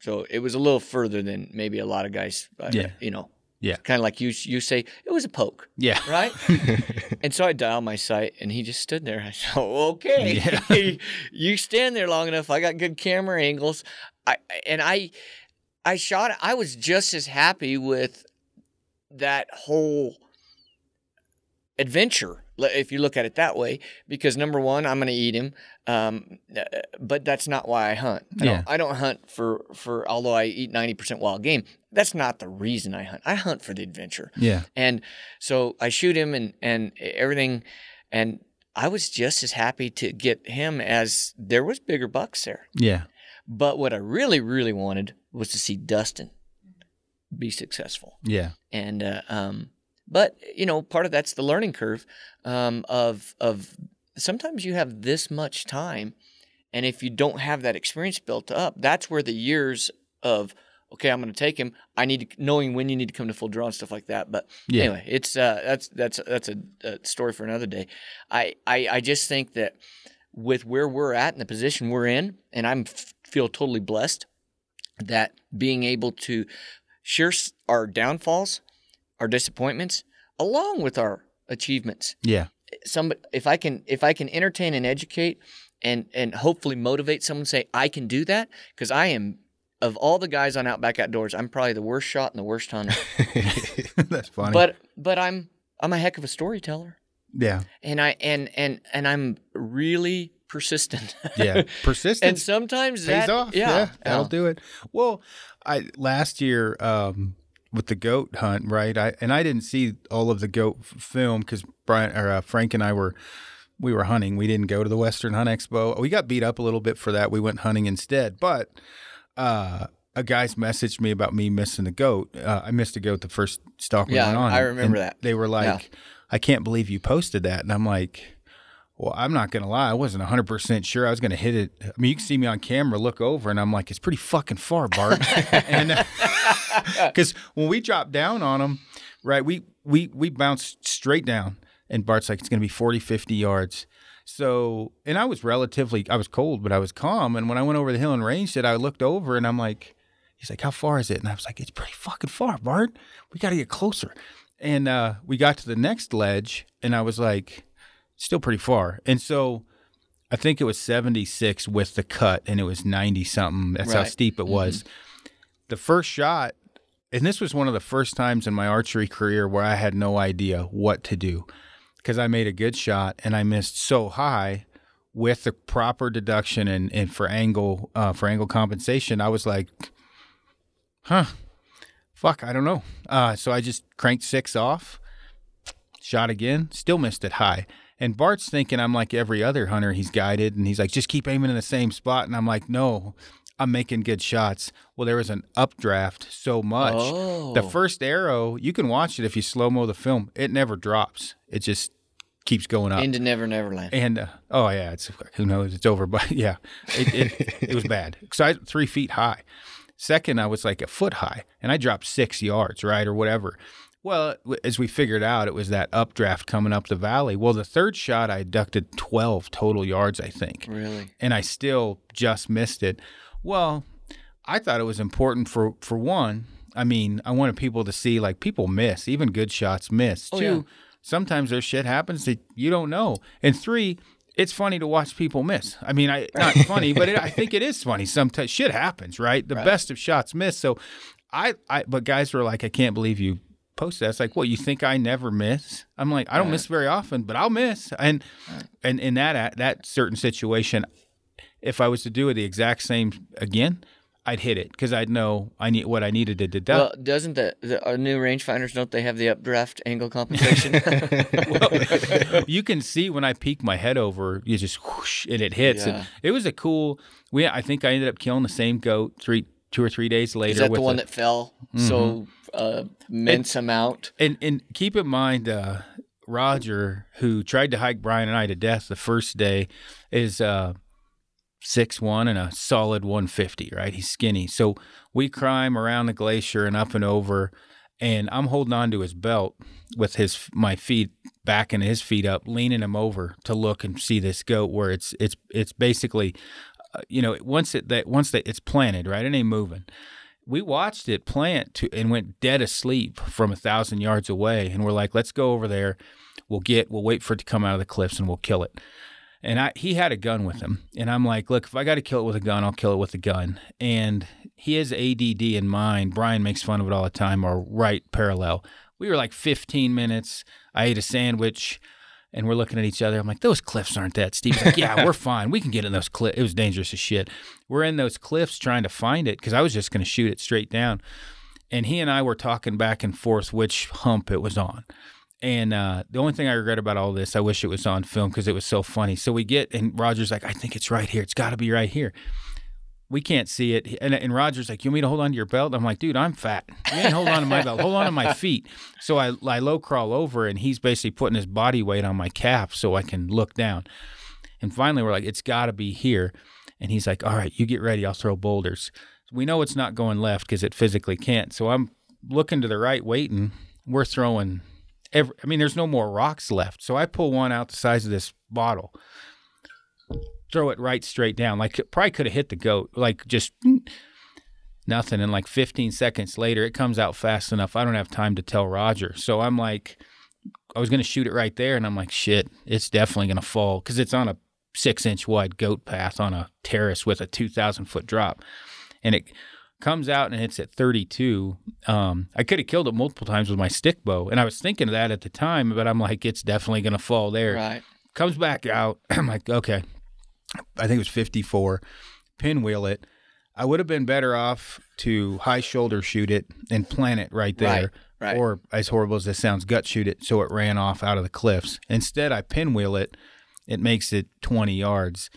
So it was a little further than maybe a lot of guys, uh, Yeah. you know, Yeah. kind of like you you say it was a poke, yeah, right? And so I dialed my sight, and he just stood there. I said, oh, "Okay, you stand there long enough. I got good camera angles." I and I, I shot. it. I was just as happy with that whole adventure, if you look at it that way, because number one, I'm going to eat him, um, uh, but that's not why I hunt. I, Yeah. don't, I don't hunt for for. Although I eat ninety percent wild game, that's not the reason I hunt. I hunt for the adventure. yeah, And so I shoot him and and everything, and I was just as happy to get him as there was bigger bucks there. yeah, But what I really really wanted was to see Dustin be successful. yeah, And uh, um, but you know, part of that's the learning curve um, of of sometimes you have this much time, and if you don't have that experience built up, that's where the years of okay, I'm going to take him. I need to knowing when you need to come to full draw and stuff like that. But Yeah. anyway, it's uh, that's that's that's a, a story for another day. I, I I just think that with where we're at and the position we're in, and I'm feel totally blessed that being able to share our downfalls, our disappointments, along with our achievements. yeah, Some if I can if I can entertain and educate and and hopefully motivate someone to say I can do that because I am of all the guys on Outback Outdoors, I'm probably the worst shot and the worst hunter. that's funny. but but I'm I'm a heck of a storyteller. Yeah, And I and and and I'm really persistent. yeah, persistent. and sometimes pays that off. Yeah, that'll yeah. do it. Well, I last year um, with the goat hunt, right? I and I didn't see all of the goat f- film because Brian or uh, Frank and I were we were hunting. We didn't go to the Western Hunt Expo. We got beat up a little bit for that. We went hunting instead. But uh, a guy's messaged me about me missing the goat. Uh, I missed a goat the first stalk we Yeah, went on. I remember that. They were like, Yeah. "I can't believe you posted that," and I'm like. Well, I'm not gonna lie. I wasn't 100 percent sure I was gonna hit it. I mean, you can see me on camera, look over, and I'm like, it's pretty fucking far, Bart. and uh, because when we dropped down on them, right, we we we bounced straight down, And Bart's like, it's going to be 40, 50 yards. So, and I was relatively, I was cold, but I was calm. And when I went over the hill and ranged it, I looked over and I'm like, he's like, how far is it? And I was like, it's pretty fucking far, Bart. We got to get closer. And uh, we got to the next ledge and I was like, still pretty far. And so I think it was 76 with the cut and it was 90 something. That's how steep it was. The first shot, and this was one of the first times in my archery career where I had no idea what to do because I made a good shot and I missed so high with the proper deduction and, and for angle uh, for angle compensation. I was like, huh, fuck, I don't know. Uh, so I just cranked six off, shot again, still missed it high. And Bart's thinking I'm like every other hunter he's guided, and he's like, just keep aiming in the same spot. And I'm like, no, I'm making good shots. Well, there was an updraft so much. The Oh. first arrow, you can watch it if you slow mo the film. It never drops. It just keeps going up. Into Never Never Land. And uh, oh yeah, it's who knows? It's over, but yeah, it it, it was bad. So I three feet high. Second, I was like a foot high, and I dropped six yards, right, or whatever. Well, as we figured out, it was that updraft coming up the valley. Well, the third shot, I ducked twelve total yards, I think, Really? and I still just missed it. Well, I thought it was important for for one. I mean, I wanted people to see like people miss, even good shots miss. Oh, Two, yeah. sometimes there's shit happens that you don't know. And three, it's funny to watch people miss. I mean, I not funny, but it, I think it is funny. Sometimes shit happens, right? The best of shots miss. So, I, I, but guys were like, I can't believe you posted that. It's like, what you think I never miss? I'm like, I don't miss very often, but I'll miss. And and in that that certain situation, if I was to do it the exact same again, I'd hit it because I'd know I need what I needed to deduct. Well, doesn't the, the our new rangefinders don't they have the updraft angle compensation? you can see when I peek my head over, you just whoosh, and it hits. Yeah. And it was a cool. We I think I ended up killing the same goat three, two or three days later. Is that the one a- that fell so uh, immense amount? And and keep in mind, uh, Roger, who tried to hike Brian and I to death the first day, is uh, six one and a solid one fifty. Right, he's skinny. So we climb around the glacier and up and over, and I'm holding on to his belt with his my feet backing his feet up, leaning him over to look and see this goat where it's it's it's basically, uh, you know, once it that once that it's planted, right, it ain't moving we watched it plant to and went dead asleep from a thousand yards away and we're like let's go over there we'll get we'll wait for it to come out of the cliffs and we'll kill it and I, he had a gun with him and i'm like look if i got to kill it with a gun i'll kill it with a gun and he has add in mind brian makes fun of it all the time or right parallel we were like 15 minutes i ate a sandwich and we're looking at each other. I'm like, those cliffs aren't that steep. Like, yeah, we're fine. We can get in those cliffs. It was dangerous as shit. We're in those cliffs trying to find it because I was just going to shoot it straight down. And he and I were talking back and forth which hump it was on. And uh, the only thing I regret about all this, I wish it was on film because it was so funny. So we get, and Roger's like, I think it's right here. It's got to be right here. We can't see it. And, and Roger's like, You want me to hold on to your belt? I'm like, Dude, I'm fat. You ain't hold on to my belt. Hold on to my feet. So I, I low crawl over, and he's basically putting his body weight on my calf so I can look down. And finally, we're like, It's got to be here. And he's like, All right, you get ready. I'll throw boulders. We know it's not going left because it physically can't. So I'm looking to the right, waiting. We're throwing. Every, I mean, there's no more rocks left. So I pull one out the size of this bottle, throw it right straight down. Like it probably could have hit the goat. Like just nothing. And like 15 seconds later, it comes out fast enough. I don't have time to tell Roger. So I'm like, I was going to shoot it right there. And I'm like, shit, it's definitely going to fall because it's on a six inch wide goat path on a terrace with a 2,000 foot drop. And it comes out and hits at 32. Um, I could have killed it multiple times with my stick bow. And I was thinking of that at the time, but I'm like, it's definitely going to fall there Right. comes back out. I'm like, okay, I think it was 54. Pinwheel it. I would have been better off to high shoulder shoot it and plant it right there. Right, right. Or, as horrible as this sounds, gut shoot it so it ran off out of the cliffs. Instead, I pinwheel it. It makes it 20 yards.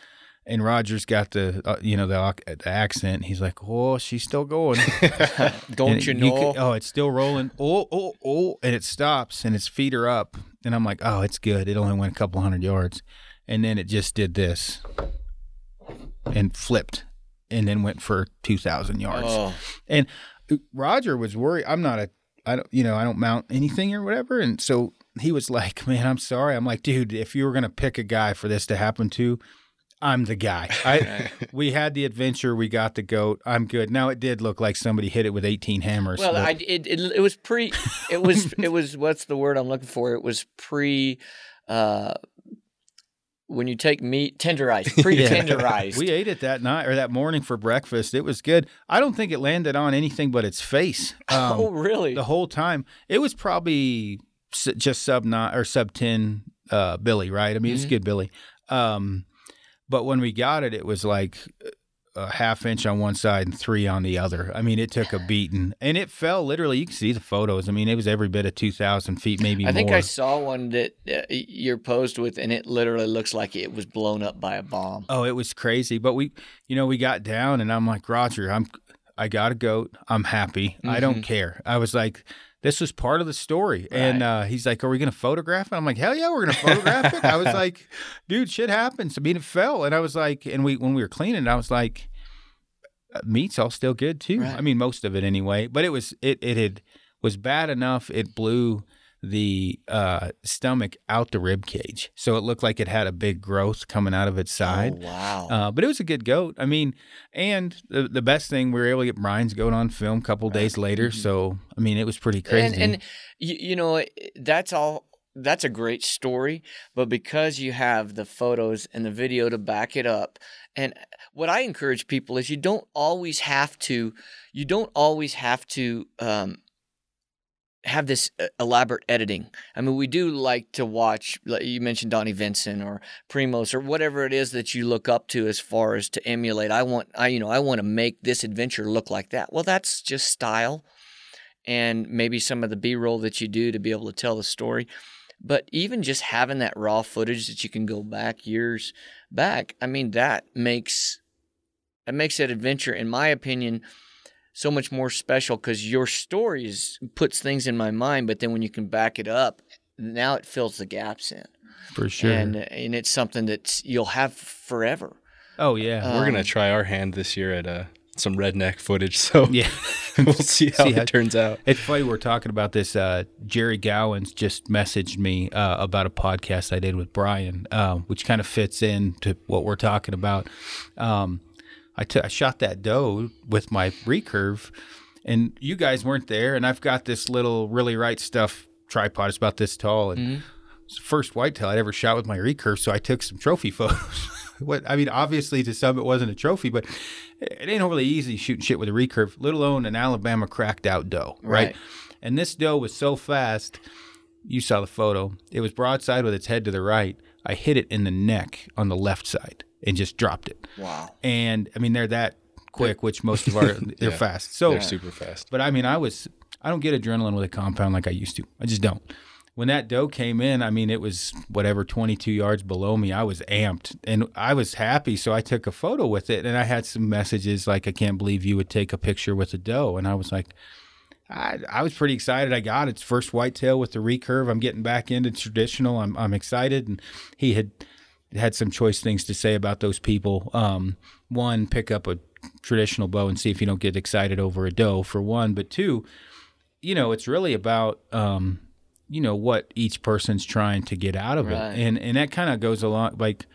And Roger's got the, uh, you know, the, the accent. He's like, oh, she's still going. Don't you it- know? oh, it's still rolling. Oh, oh, oh, and it stops, and its feet are up, and I'm like, oh, it's good. It only went a couple hundred yards, and then it just did this, and flipped, and then went for two thousand yards. oh, And uh, Roger was worried. I'm not a, I don't, you know, I don't mount anything or whatever, and so he was like, "Man, I'm sorry." I'm like, "Dude, if you were gonna pick a guy for this to happen to, I'm the guy." I we had the adventure, we got the goat. I'm good. Now it did look like somebody hit it with 18 hammers. Well, I, it, it it was pre. It was it was what's the word I'm looking for? It was pre. Uh, when you take meat, tenderized, pre tenderized. we ate it that night or that morning for breakfast. It was good. I don't think it landed on anything but its face. Um, oh, really? the whole time. It was probably just sub nine or sub ten uh, Billy, right? I mean, it's Mhm. good Billy. Um, but when we got it, it was like a half inch on one side and three on the other. I mean, it took a beating, and it fell literally. You can see the photos. I mean, it was every bit of two thousand feet, maybe I think more. I saw one that uh, you're posed with, and it literally looks like it was blown up by a bomb. Oh, it was crazy. But we, you know, we got down, and I'm like, Roger, I'm, I got a goat. I'm happy. I don't care. I was like, this was part of the story. And uh, he's like, are we going to photograph it? I'm like, hell yeah, we're going to photograph it. I was like, dude, shit happens. I mean, it fell, and I was like, and we when we were cleaning, it, I was like, uh, meat's all still good too. Right. I mean, most of it anyway. But it was it it had was bad enough. It blew the uh, stomach out the rib cage, so it looked like it had a big growth coming out of its side. Oh, wow. Uh, but it was a good goat. I mean, and the, the best thing we were able to get Brian's goat on film a couple days later. So I mean, it was pretty crazy. And, and you, you know that's all. That's a great story, but because you have the photos and the video to back it up, and what I encourage people is you don't always have to, you don't always have to um, have this uh, elaborate editing. I mean, we do like to watch. You mentioned Donnie Vincent or Primos or whatever it is that you look up to as far as to emulate. I want, I you know, I want to make this adventure look like that. Well, that's just style and maybe some of the b-roll that you do to be able to tell the story but even just having that raw footage that you can go back years back i mean that makes that makes that adventure in my opinion so much more special because your stories puts things in my mind but then when you can back it up now it fills the gaps in for sure. and and it's something that you'll have forever oh yeah, We're gonna Um, try our hand this year at uh, some redneck footage, so yeah. we'll see how See it how- turns out. It's funny we're talking about this. Uh, Jerry Gowans just messaged me uh, about a podcast I did with Brian, uh, which kind of fits into what we're talking about. Um, I took- I shot that doe with my recurve, and you guys weren't there. And I've got this little really right stuff tripod. It's about this tall, and mm-hmm. it's the first whitetail I'd ever shot with my recurve. So I took some trophy photos. what I mean, obviously to some it wasn't a trophy, but it ain't overly easy shooting shit with a recurve, let alone an Alabama cracked out doe, right? Right. And this doe was so fast. You saw the photo. It was broadside with its head to the right. I hit it in the neck on the left side and just dropped it. wow And I mean, they're that quick, which most of our they're Yeah. fast. So They're super fast. but I mean, I was I don't get adrenaline with a compound like I used to. I just don't. When that doe came in, I mean, it was whatever 22 yards below me. I was amped and I was happy, so I took a photo with it. And I had some messages like, "I can't believe you would take a picture with a doe." And I was like, I, I was pretty excited. I got its first whitetail with the recurve. I'm getting back into traditional. I'm I'm excited. And he had had some choice things to say about those people. Um, one, pick up a traditional bow and see if you don't get excited over a doe for one. But two, you know, it's really about um, you know what each person's trying to get out of Right. it, and and that kind of goes along. Like,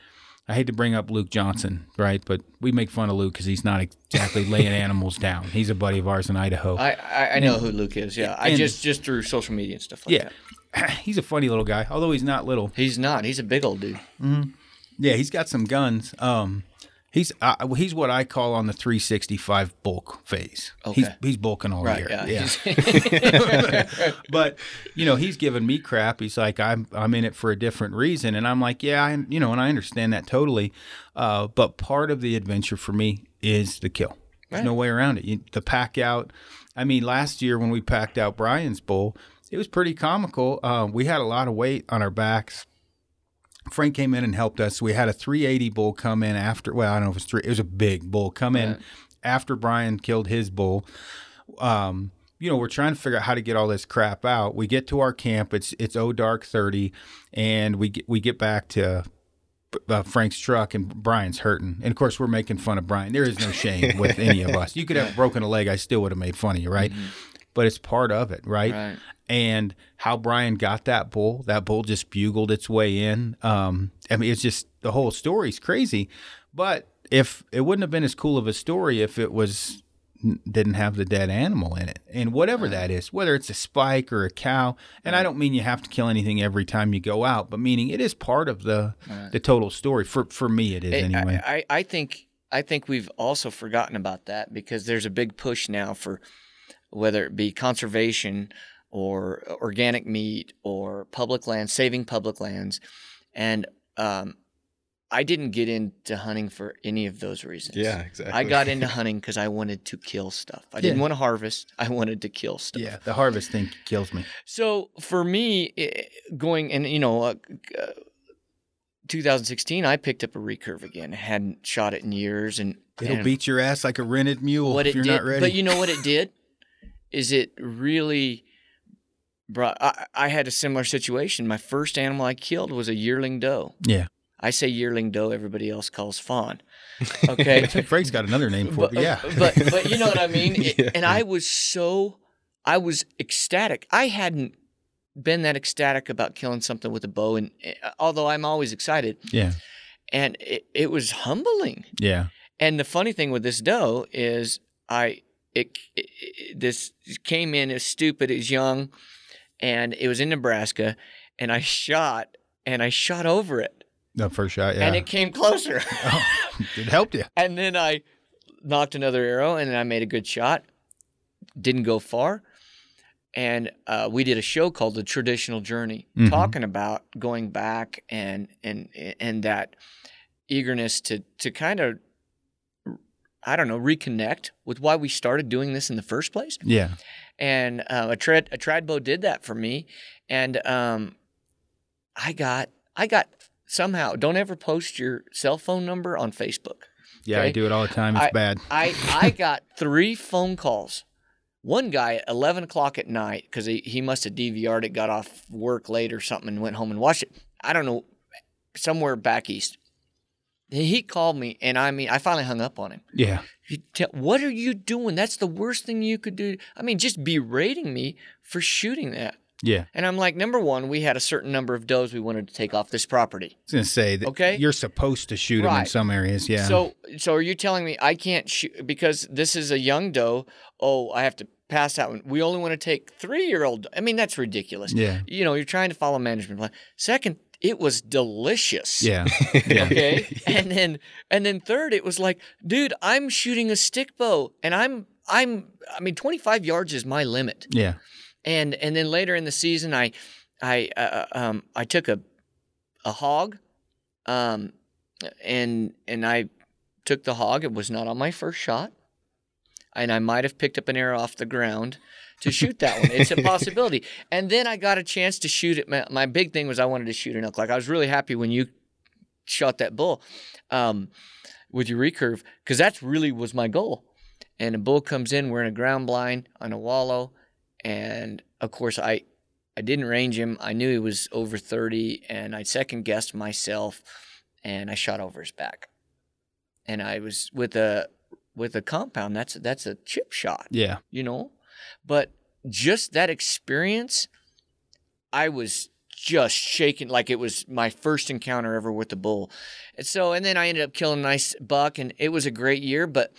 I hate to bring up Luke Johnson, right? But we make fun of Luke because he's not exactly laying animals down. He's a buddy of ours in Idaho. I, I, I know who Luke is. Yeah, I just just through social media and stuff like yeah, that. he's a funny little guy, although he's not little. He's not. He's a big old dude. Yeah, he's got some guns. Um, he's uh, he's what I call on the 365 bulk phase. He's Okay. he's bulking all Right. year. Yeah. yeah. but you know he's giving me crap he's like i'm i'm in it for a different reason and i'm like yeah I, you know and i understand that totally uh, but part of the adventure for me is the kill there's no way around it you, the pack out i mean last year when we packed out brian's bull it was pretty comical uh, we had a lot of weight on our backs Frank came in and helped us. We had a 380 bull come in after. Well, I don't know if it was three. It was a big bull come in after Brian killed his bull. Um, you know, we're trying to figure out how to get all this crap out. We get to our camp. It's it's oh dark 30, and we get we get back to uh, Frank's truck, and Brian's hurting. And of course, we're making fun of Brian. There is no shame with any of us. You could have broken a leg, I still would have made fun of you, right? But it's part of it, right? Right. And how Brian got that bull, that bull just bugled its way in. Um, I mean, it's just the whole story's crazy. But if it wouldn't have been as cool of a story if it was didn't have the dead animal in it and whatever that is whether it's a spike or a cow and i don't mean you have to kill anything every time you go out but meaning it is part of the the total story for for me it is Hey, anyway I, I, I think I think we've also forgotten about that because there's a big push now for whether it be conservation or organic meat or public lands, saving public lands, and um, I didn't get into hunting for any of those reasons. Yeah, exactly. I got into hunting because I wanted to kill stuff. I didn't want to harvest. I wanted to kill stuff. yeah the harvest thing kills me So for me, going and you know, uh, 2016, I picked up a recurve again. Hadn't shot it in years, and it'll and beat your ass like a rented mule what if it you're did. not ready But you know what it did is it really brought. I, I had a similar situation. My first animal I killed was a yearling doe. yeah I say yearling doe. Everybody else calls fawn. Okay. frank's got another name for it but, but yeah but but you know what I mean. It- Yeah. And I was so I was ecstatic. I hadn't been that ecstatic about killing something with a bow, and uh, although I'm always excited, yeah and it, it was humbling. yeah And the funny thing with this doe is I it, it, this came in as stupid as young, and it was in Nebraska, and I shot and I shot over it, the first shot yeah and it came closer. oh, it helped you And then I knocked another arrow and I made a good shot. Didn't go far. And uh, we did a show called The Traditional Journey, Mhm. talking about going back and and and that eagerness to to kind of I don't know reconnect with why we started doing this in the first place. yeah And uh, a trad a trad bow did that for me, and um, I got I got somehow don't ever post your cell phone number on Facebook. yeah i do it all the time it's I- bad I I got three phone calls. One guy at eleven o'clock at night because he, he must have DVR'd it, got off work late or something, and went home and watched it. I don't know, somewhere back east. He called me, and I mean, I finally hung up on him. yeah tell, what are you doing? That's the worst thing you could do. I mean, just berating me for shooting that. yeah And I'm like, number one, we had a certain number of does we wanted to take off this property. I was gonna say that Okay. you're supposed to shoot them in some areas. Yeah. So, so are you telling me I can't shoot because this is a young doe? Oh, I have to pass that one. We only want to take three-year-old. I mean, that's ridiculous. yeah. You know, you're trying to follow management plan. Second, it was delicious. Yeah. Yeah. Okay. and then, and then third, it was like, dude, I'm shooting a stick bow, and I'm, I'm, I mean, 25 yards is my limit. Yeah. And and then later in the season, I, I, uh, um, I took a, a hog, um, and and I took the hog. It was not on my first shot, and I might have picked up an arrow off the ground to shoot that one. It's a possibility. And then I got a chance to shoot it. My, my big thing was I wanted to shoot an elk. Like I was really happy when you shot that bull um, with your recurve because that's really was my goal. And a bull comes in, we're in a ground blind on a wallow, and of course I I didn't range him. I knew he was over 30 and I second guessed myself and I shot over his back. And I was with a with a compound, that's that's a chip shot, Yeah. you know? But just that experience, I was just shaking like it was my first encounter ever with the bull. And so and then I ended up killing a nice buck and it was a great year, but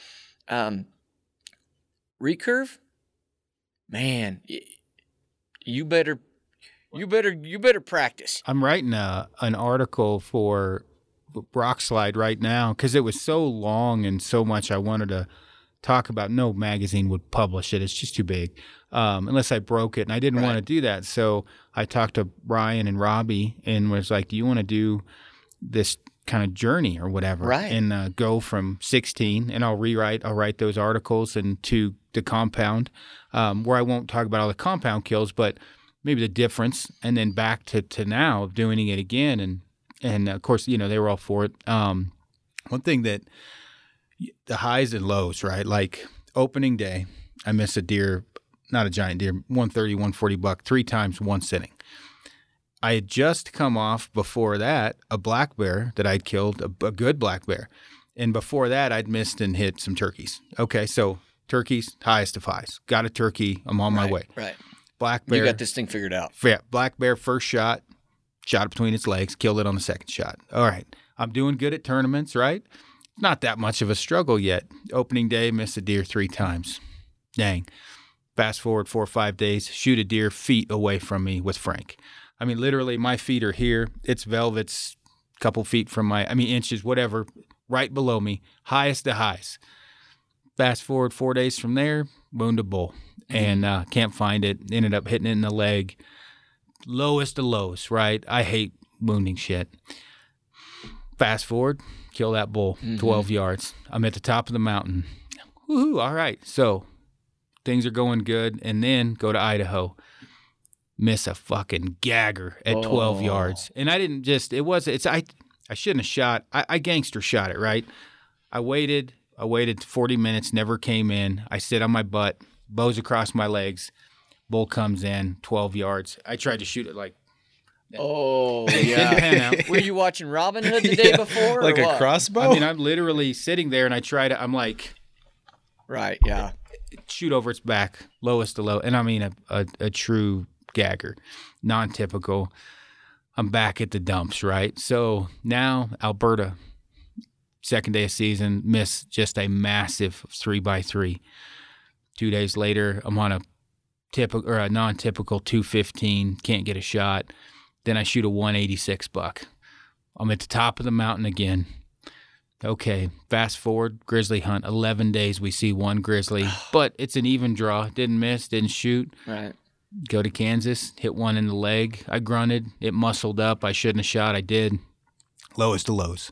um recurve, man, you better you better you better practice. I'm writing a, an article for Rokslide right now because it was so long and so much I wanted to talk about. No magazine would publish it; it's just too big. Um, unless I broke it, and I didn't want to do that. So I talked to Brian and Robbie and was like, "Do you want to do this kind of journey or whatever?" Right. And uh, go from 16, and I'll rewrite. I'll write those articles and to the compound, um, where I won't talk about all the compound kills, but maybe the difference, and then back to, to now of doing it again, and and of course you know they were all for it. Um, one thing that the highs and lows, right? Like opening day, I missed a deer, not a giant deer, 130, 140 buck, three times one sitting. I had just come off before that a black bear that I'd killed, a, a good black bear. And before that, I'd missed and hit some turkeys. Okay, so turkeys, highest of highs. Got a turkey. I'm on my way. Right. Black bear. You got this thing figured out. Yeah, black bear first shot, shot it between its legs, killed it on the second shot. All right, I'm doing good at tournaments, right? Not that much of a struggle yet. Opening day, missed a deer three times. Dang. Fast forward four or five days, shoot a deer feet away from me with Frank. I mean, literally, my feet are here. It's velvet's a couple feet from my, I mean, inches, whatever, right below me, highest to highs. Fast forward four days from there, wound a bull and uh, can't find it. Ended up hitting it in the leg. Lowest of lows, right? I hate wounding shit. Fast forward, kill that bull, mm-hmm. 12 yards. I'm at the top of the mountain. Woohoo, all right. So things are going good. And then go to Idaho. Miss a fucking gagger at 12 Oh. yards. And I didn't just, it was, it's, I, I shouldn't have shot. I, I gangster shot it, right? I waited. I waited 40 minutes, never came in. I sit on my butt, bows across my legs. Bull comes in 12 yards. I tried to shoot it like, Oh yeah. Were you watching Robin Hood the day Yeah, before? or like a what? crossbow. I mean, I'm literally sitting there and I try to, I'm like, Right. Yeah. shoot over its back, lowest to low. And I mean, a, a, a true gagger, non typical. I'm back at the dumps, right? So now, Alberta, second day of season, miss just a massive three by three. Two days later, I'm on a typical or a non typical 215, can't get a shot. Then I shoot a 186 buck. I'm at the top of the mountain again. Okay, fast forward, grizzly hunt. 11 days, we see one grizzly, but it's an even draw. Didn't miss, didn't shoot. Right. Go to Kansas, hit one in the leg. I grunted. It muscled up. I shouldn't have shot. I did. Lowest to lows.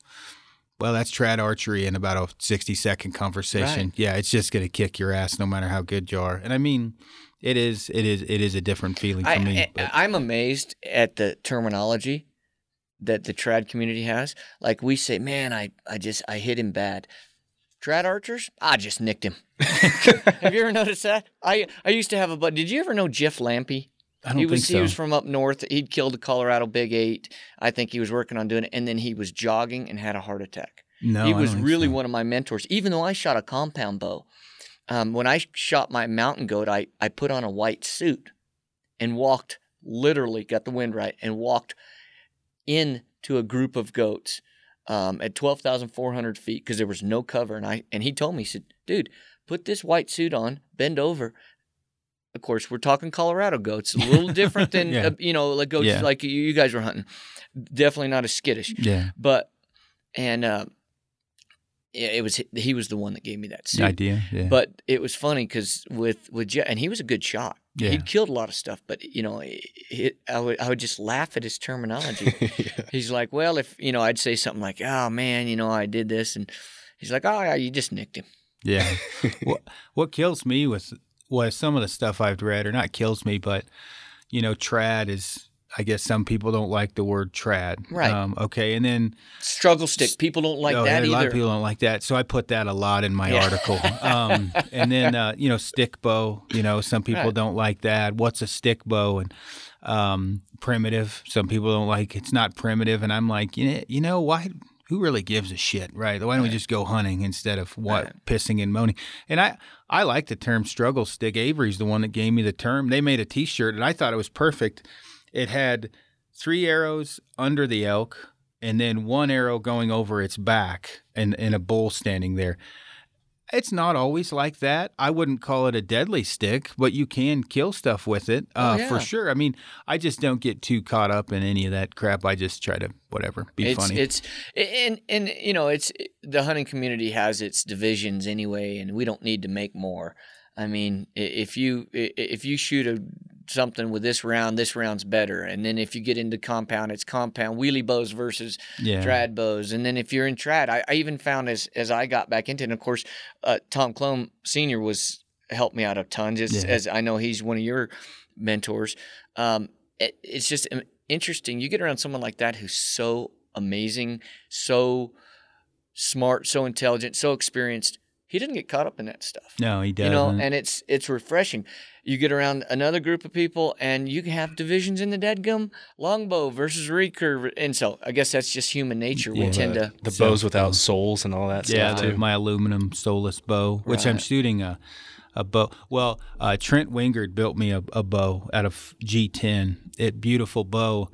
Well, that's trad archery in about a 60 second conversation. Right. Yeah, it's just going to kick your ass no matter how good you are. And I mean, it is, it is, it is a different feeling for I, me. I, but I'm amazed at the terminology that the trad community has. Like we say, man, I, I just I hit him bad. Trad archers, I just nicked him. Have you ever noticed that? I I used to have a buddy. Did you ever know Jeff Lampy? I don't he was think so. he was from up north. He'd killed a Colorado Big Eight. I think he was working on doing it, and then he was jogging and had a heart attack. no, he was really so. one of my mentors. Even though I shot a compound bow, um, when I shot my mountain goat, I, I put on a white suit and walked literally, got the wind right, and walked into a group of goats um, at 12,400 feet because there was no cover. And, I, and he told me, he said, dude, put this white suit on, bend over. Of course, we're talking Colorado goats, a little different than, Yeah. uh, you know, like goats Yeah. like you, you guys were hunting. Definitely not as skittish Yeah, but and uh, it was he was the one that gave me that suit. idea. Yeah. But it was funny because with with Jeff, and he was a good shot. Yeah. He killed a lot of stuff, but you know, it, I would I would just laugh at his terminology. He's like, well, if you know, I'd say something like, oh man, you know, I did this, and he's like, oh yeah, you just nicked him. Yeah. what what kills me was was some of the stuff I've read, or not kills me, but you know, trad is. I guess some people don't like the word trad. Right. Um, okay, and then Struggle stick. People don't like oh, that a lot either. of people don't like that, so I put that a lot in my Yeah. article. Um, and then uh, you know, stick bow. You know, some people Right. don't like that. What's a stick bow? And um, primitive. Some people don't like. It's not primitive, and I'm like, you know, you know why? Who really gives a shit, right? Why don't we just go hunting instead of what Right. pissing and moaning? And I, I like the term struggle stick. Avery's the one that gave me the term. They made a T-shirt, and I thought it was perfect. It had three arrows under the elk, and then one arrow going over its back, and and a bull standing there. It's not always like that. I wouldn't call it a deadly stick, but you can kill stuff with it uh, Oh, for sure. I mean, I just don't get too caught up in any of that crap. I just try to whatever be it's, funny. It's and and you know it's the hunting community has its divisions anyway, and we don't need to make more. I mean, if you if you shoot a something with this round, this round's better, and then if you get into compound, it's compound wheelie bows versus yeah. trad bows, and then if you're in trad, I, I even found as as I got back into, it, and of course, uh, Tom Clum Senior was helped me out a ton, just Yeah. as I know he's one of your mentors. Um, it, it's just um, interesting. You get around someone like that who's so amazing, so smart, so intelligent, so experienced. He doesn't get caught up in that stuff. No, he You doesn't. You know, and it's it's refreshing. You get around another group of people, and you can have divisions in the deadgum longbow versus recurve, and so I guess that's just human nature. We Yeah. tend to The bows without souls and all that yeah, stuff too. my aluminum soulless bow, which I'm shooting a a bow. Well, uh, Trent Wingard built me a, a bow out of G10. It beautiful bow.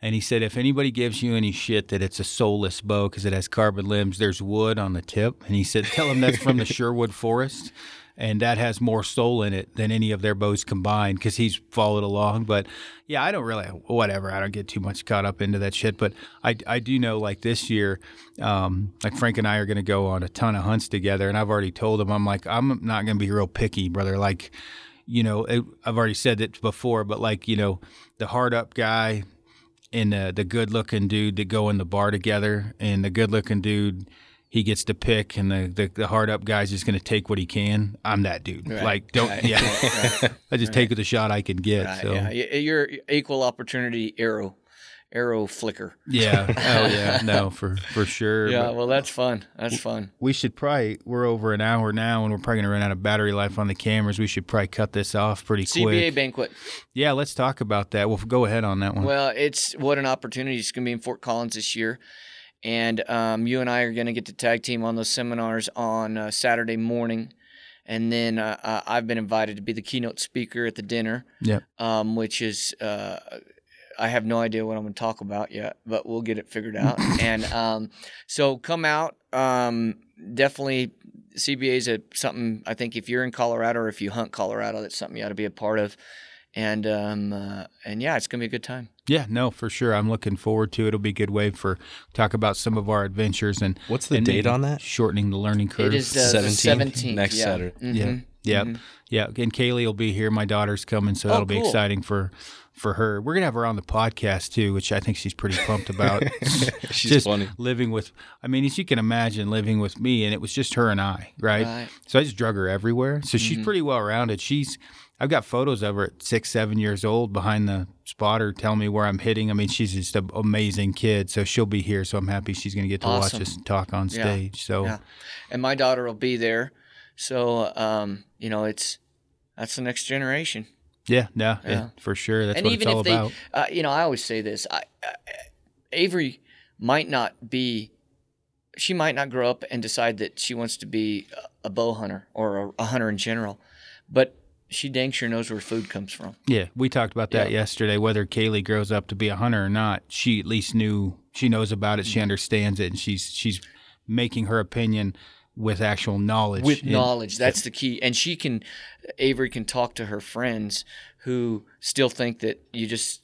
And he said, if anybody gives you any shit that it's a soulless bow because it has carbon limbs, there's wood on the tip. And he said, tell them that's from the Sherwood Forest. And that has more soul in it than any of their bows combined because he's followed along. But yeah, I don't really, whatever. I don't get too much caught up into that shit. But I, I do know like this year, um, like Frank and I are going to go on a ton of hunts together. And I've already told him, I'm like, I'm not going to be real picky, brother. Like, you know, I've already said it before, but like, you know, the hard up guy and uh, the, the good looking dude that go in the bar together and the good looking dude, he gets to pick and the, the, the hard up guy's just going to take what he can. I'm that dude. Right, Like, don't, right, yeah. right, I just take the shot I can get. right, so, yeah, you're equal opportunity arrow, arrow flicker. yeah. Oh, yeah. No, for, for sure. Yeah, But well, that's fun. That's fun. we should probably, we're over an hour now and we're probably going to run out of battery life on the cameras. We should probably cut this off pretty CBA quick. CBA banquet. Yeah, let's talk about that. Well, go ahead on that one. Well, it's what an opportunity. It's going to be in Fort Collins this year. And um, you and I are going to get to tag team on those seminars on uh, Saturday morning. And then uh, uh, I've been invited to be the keynote speaker at the dinner, Yep. um, which is, uh, I have no idea what I'm going to talk about yet, but we'll get it figured out. and um, so come out. Um, definitely, CBA is a, something I think if you're in Colorado or if you hunt Colorado, that's something you ought to be a part of. And um, uh, and yeah, it's gonna be a good time. Yeah, no, for sure. I'm looking forward to it. It'll be a good way for talk about some of our adventures and What's the and date on that? Shortening the learning curve. It is uh, the 17th, 17th next yeah. Saturday. Yeah, Mhm. yeah, Mhm. yeah. And Kaylee will be here. My daughter's coming, so Oh, that'll be exciting for for her. We're gonna have her on the podcast too, which I think she's pretty pumped about. She's just funny. living with. I mean, as you can imagine, living with me, and it was just her and I, right? Right. So I just drug her everywhere. So Mm-hmm. she's pretty well rounded. She's I've got photos of her at six, seven years old behind the spotter telling me where I'm hitting. I mean, she's just an amazing kid. So she'll be here. So I'm happy she's going to get to Awesome. watch us talk on Yeah. stage. So Yeah. And my daughter will be there, so um, you know it's that's the next generation. Yeah, no, it- Yeah. for sure. That's and what even it's all if they, about. uh, you know, I always say this: I, uh, Avery might not be, she might not grow up and decide that she wants to be a- bow hunter or a, a hunter in general, but she dang sure knows where food comes from. Yeah, we talked about that Yeah. yesterday. Whether Kaylee grows up to be a hunter or not, she at least knew she knows about it. Mm-hmm. She understands it, and she's she's making her opinion with actual knowledge. with And- knowledge that's the key and she can avery can talk to her friends who still think that you just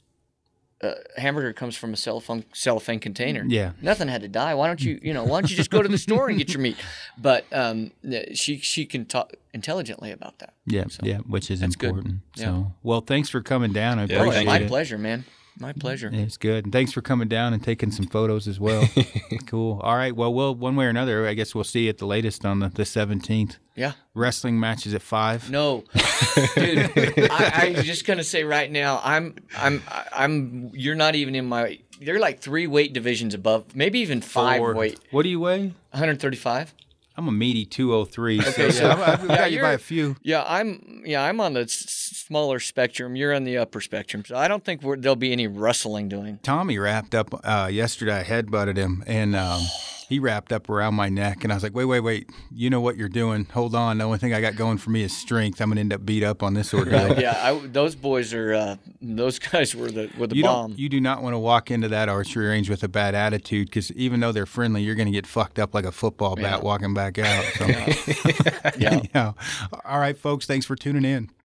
uh, hamburger comes from a cellophane cellophane container Yeah. nothing had to die why don't you you know why don't you just go to the store and get your meat but um she she can talk intelligently about that Yeah, yeah, which is that's good. important. Yeah. So, well, thanks for coming down. I Yeah, appreciate it's my it. pleasure man my pleasure It's good. And thanks for coming down and taking some photos as well. cool. All right. Well, we'll one way or another, I guess we'll see you at the latest on the, the 17th. yeah Wrestling matches at 5. No, dude. I, I'm just gonna say right now, I'm, I'm, I'm. You're not even in my. You're like three weight divisions above, maybe even five Four. weight. What do you weigh? 135. I'm a meaty 203. Okay, so, so- yeah, I've, I've Yeah, got you by you're- a few. Yeah, I'm. Yeah, I'm on the s- smaller spectrum. You're on the upper spectrum. So I don't think we're, there'll be any wrestling doing. Tommy wrapped up uh, yesterday. I headbutted him, and um, he wrapped up around my neck. And I was like, "Wait, wait, wait! You know what you're doing? Hold on. The only thing I got going for me is strength. I'm gonna end up beat up on this ordeal." Right? yeah, I, those boys are. Uh, those guys were the were the You bomb. don't. You do not want to walk into that archery range with a bad attitude because even though they're friendly, you're going to get fucked up like a football bat Yeah. walking back out. So, yeah. yeah. All right, folks. Thanks for tuning in.